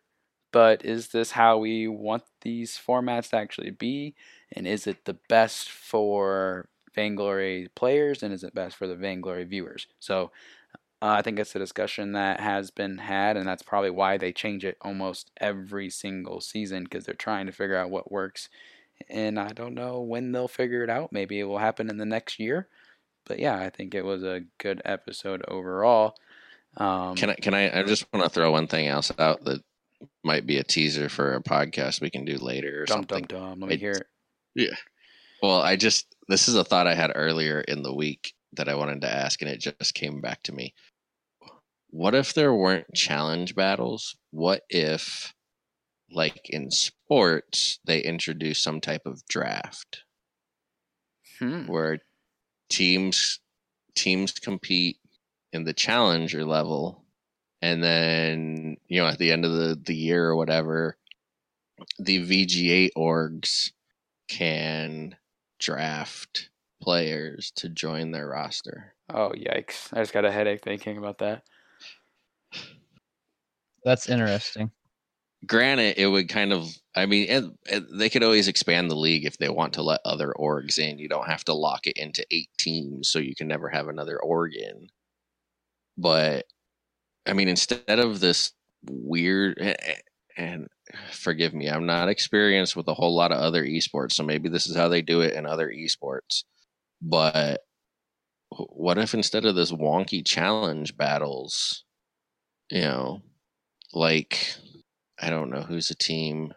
But is this how we want these formats to actually be? And is it the best for Vainglory players? And is it best for the Vainglory viewers? So uh, I think it's a discussion that has been had, and that's probably why they change it almost every single season because they're trying to figure out what works and I don't know when they'll figure it out. Maybe it will happen in the next year. But yeah, I think it was a good episode overall. Um, Can I? Can I? I just want to throw one thing else out that might be a teaser for a podcast we can do later or dum something. dum dum. Let me hear it. Well, I just this is a thought I had earlier in the week that I wanted to ask, and it just came back to me. What if there weren't challenge battles? What if, like in sports, they introduce some type of draft Hmm. where teams teams compete in the challenger level, and then you know at the end of the the year or whatever, the VGA orgs can draft players to join their roster. Oh yikes! I just got a headache thinking about that. that's interesting. Granted, it would kind of, I mean, and, and they could always expand the league if they want to let other orgs in. You don't have to lock it into eight teams, so you can never have another org in. But, I mean, instead of this weird, a- a- and forgive me, I'm not experienced with a whole lot of other esports, so maybe this is how they do it in other esports. But what if instead of this wonky challenge battles, you know, like I don't know who's a team.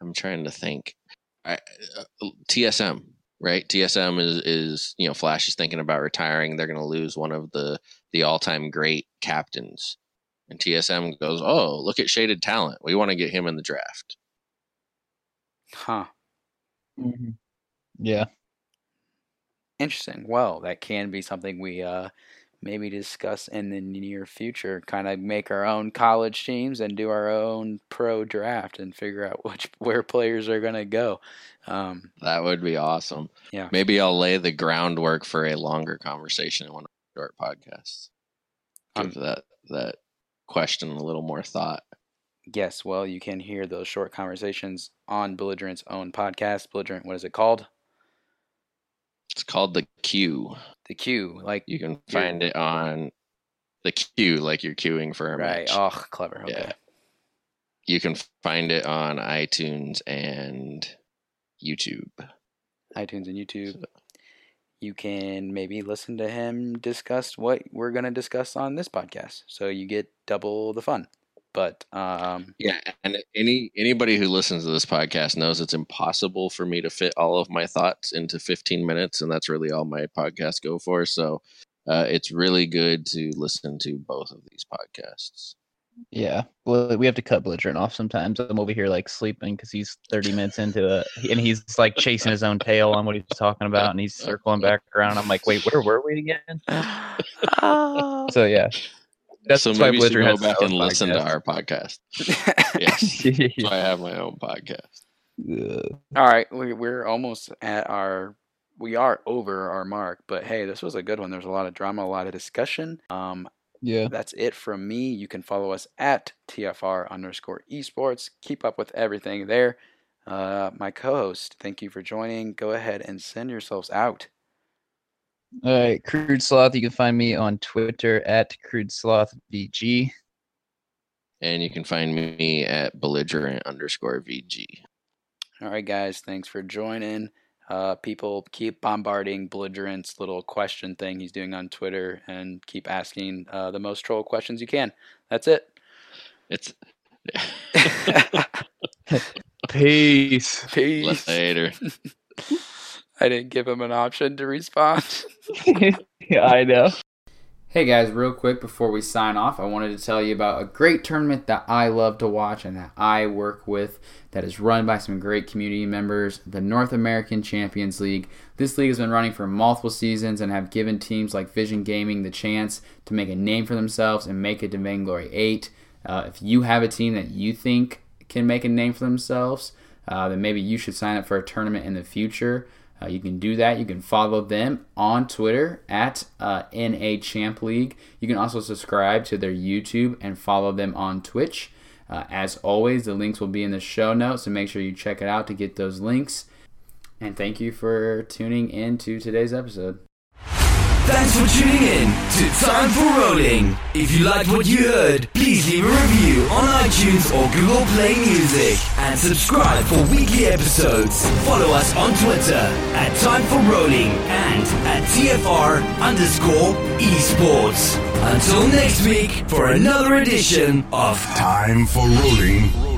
I'm trying to think. I, uh, TSM, right? TSM is is you know Flash is thinking about retiring. They're going to lose one of the the all time great captains, and TSM goes, "Oh, look at shaded talent. We want to get him in the draft." Huh. Mm-hmm. Yeah, Interesting. Well, that can be something we uh maybe discuss in the near future. Kind of make our own college teams and do our own pro draft and figure out which where players are gonna go. Um, That would be awesome. Yeah. Maybe I'll lay the groundwork for a longer conversation in one of our short podcasts. Um, that that question a little more thought. Yes, well, you can hear those short conversations on Belligerent's own podcast. Belligerent, what is it called? It's called the Q. The Q. Like You can find it on the Q, like you're queuing for a right. match. Oh, clever. Okay. Yeah. You can find it on iTunes and YouTube. iTunes and YouTube. You can maybe listen to him discuss what we're going to discuss on this podcast. So you get double the fun. But um, Yeah, and any anybody who listens to this podcast knows it's impossible for me to fit all of my thoughts into 15 minutes, and that's really all my podcasts go for. So uh, it's really good to listen to both of these podcasts. Yeah. Well, we have to cut Belligerent off sometimes. I'm over here like sleeping because he's 30 minutes into it, and he's like chasing his own tail on what he's talking about, and he's circling back around. I'm like, wait, where were we again? So yeah, that's so why maybe you should Belligerent go back and own listen to our podcast. Yes, so I have my own podcast. Ugh. all right, we, we're almost at our. We are over our mark, but hey, this was a good one. There's a lot of drama, a lot of discussion. Um, yeah. That's it from me. You can follow us at TFR underscore esports. Keep up with everything there. Uh, my co host, thank you for joining. Go ahead and send yourselves out. All right, Crude Sloth. You can find me on Twitter at Crude Sloth VG. And you can find me at belligerent underscore VG. All right, guys, thanks for joining. Uh, people keep bombarding Belligerent's little question thing he's doing on Twitter and keep asking uh, the most troll questions you can. That's it. It's Peace. Peace. later. I didn't give him an option to respond. yeah, I know. Hey guys, real quick before we sign off, I wanted to tell you about a great tournament that I love to watch and that I work with that is run by some great community members, the North American Champions League. This league has been running for multiple seasons and have given teams like Vision Gaming the chance to make a name for themselves and make it to Vainglory 8. Uh, if you have a team that you think can make a name for themselves, uh, then maybe you should sign up for a tournament in the future. Uh, you can do that. You can follow them on Twitter at uh, NA Champ League. You can also subscribe to their YouTube and follow them on Twitch. Uh, as always, the links will be in the show notes, so make sure you check it out to get those links. And thank you for tuning in to today's episode. Thanks for tuning in to Time for Rolling. If you liked what you heard, please leave a review on iTunes or Google Play Music and subscribe for weekly episodes. Follow us on Twitter at Time for Rolling and at TFR underscore esports. Until next week for another edition of Time for rolling.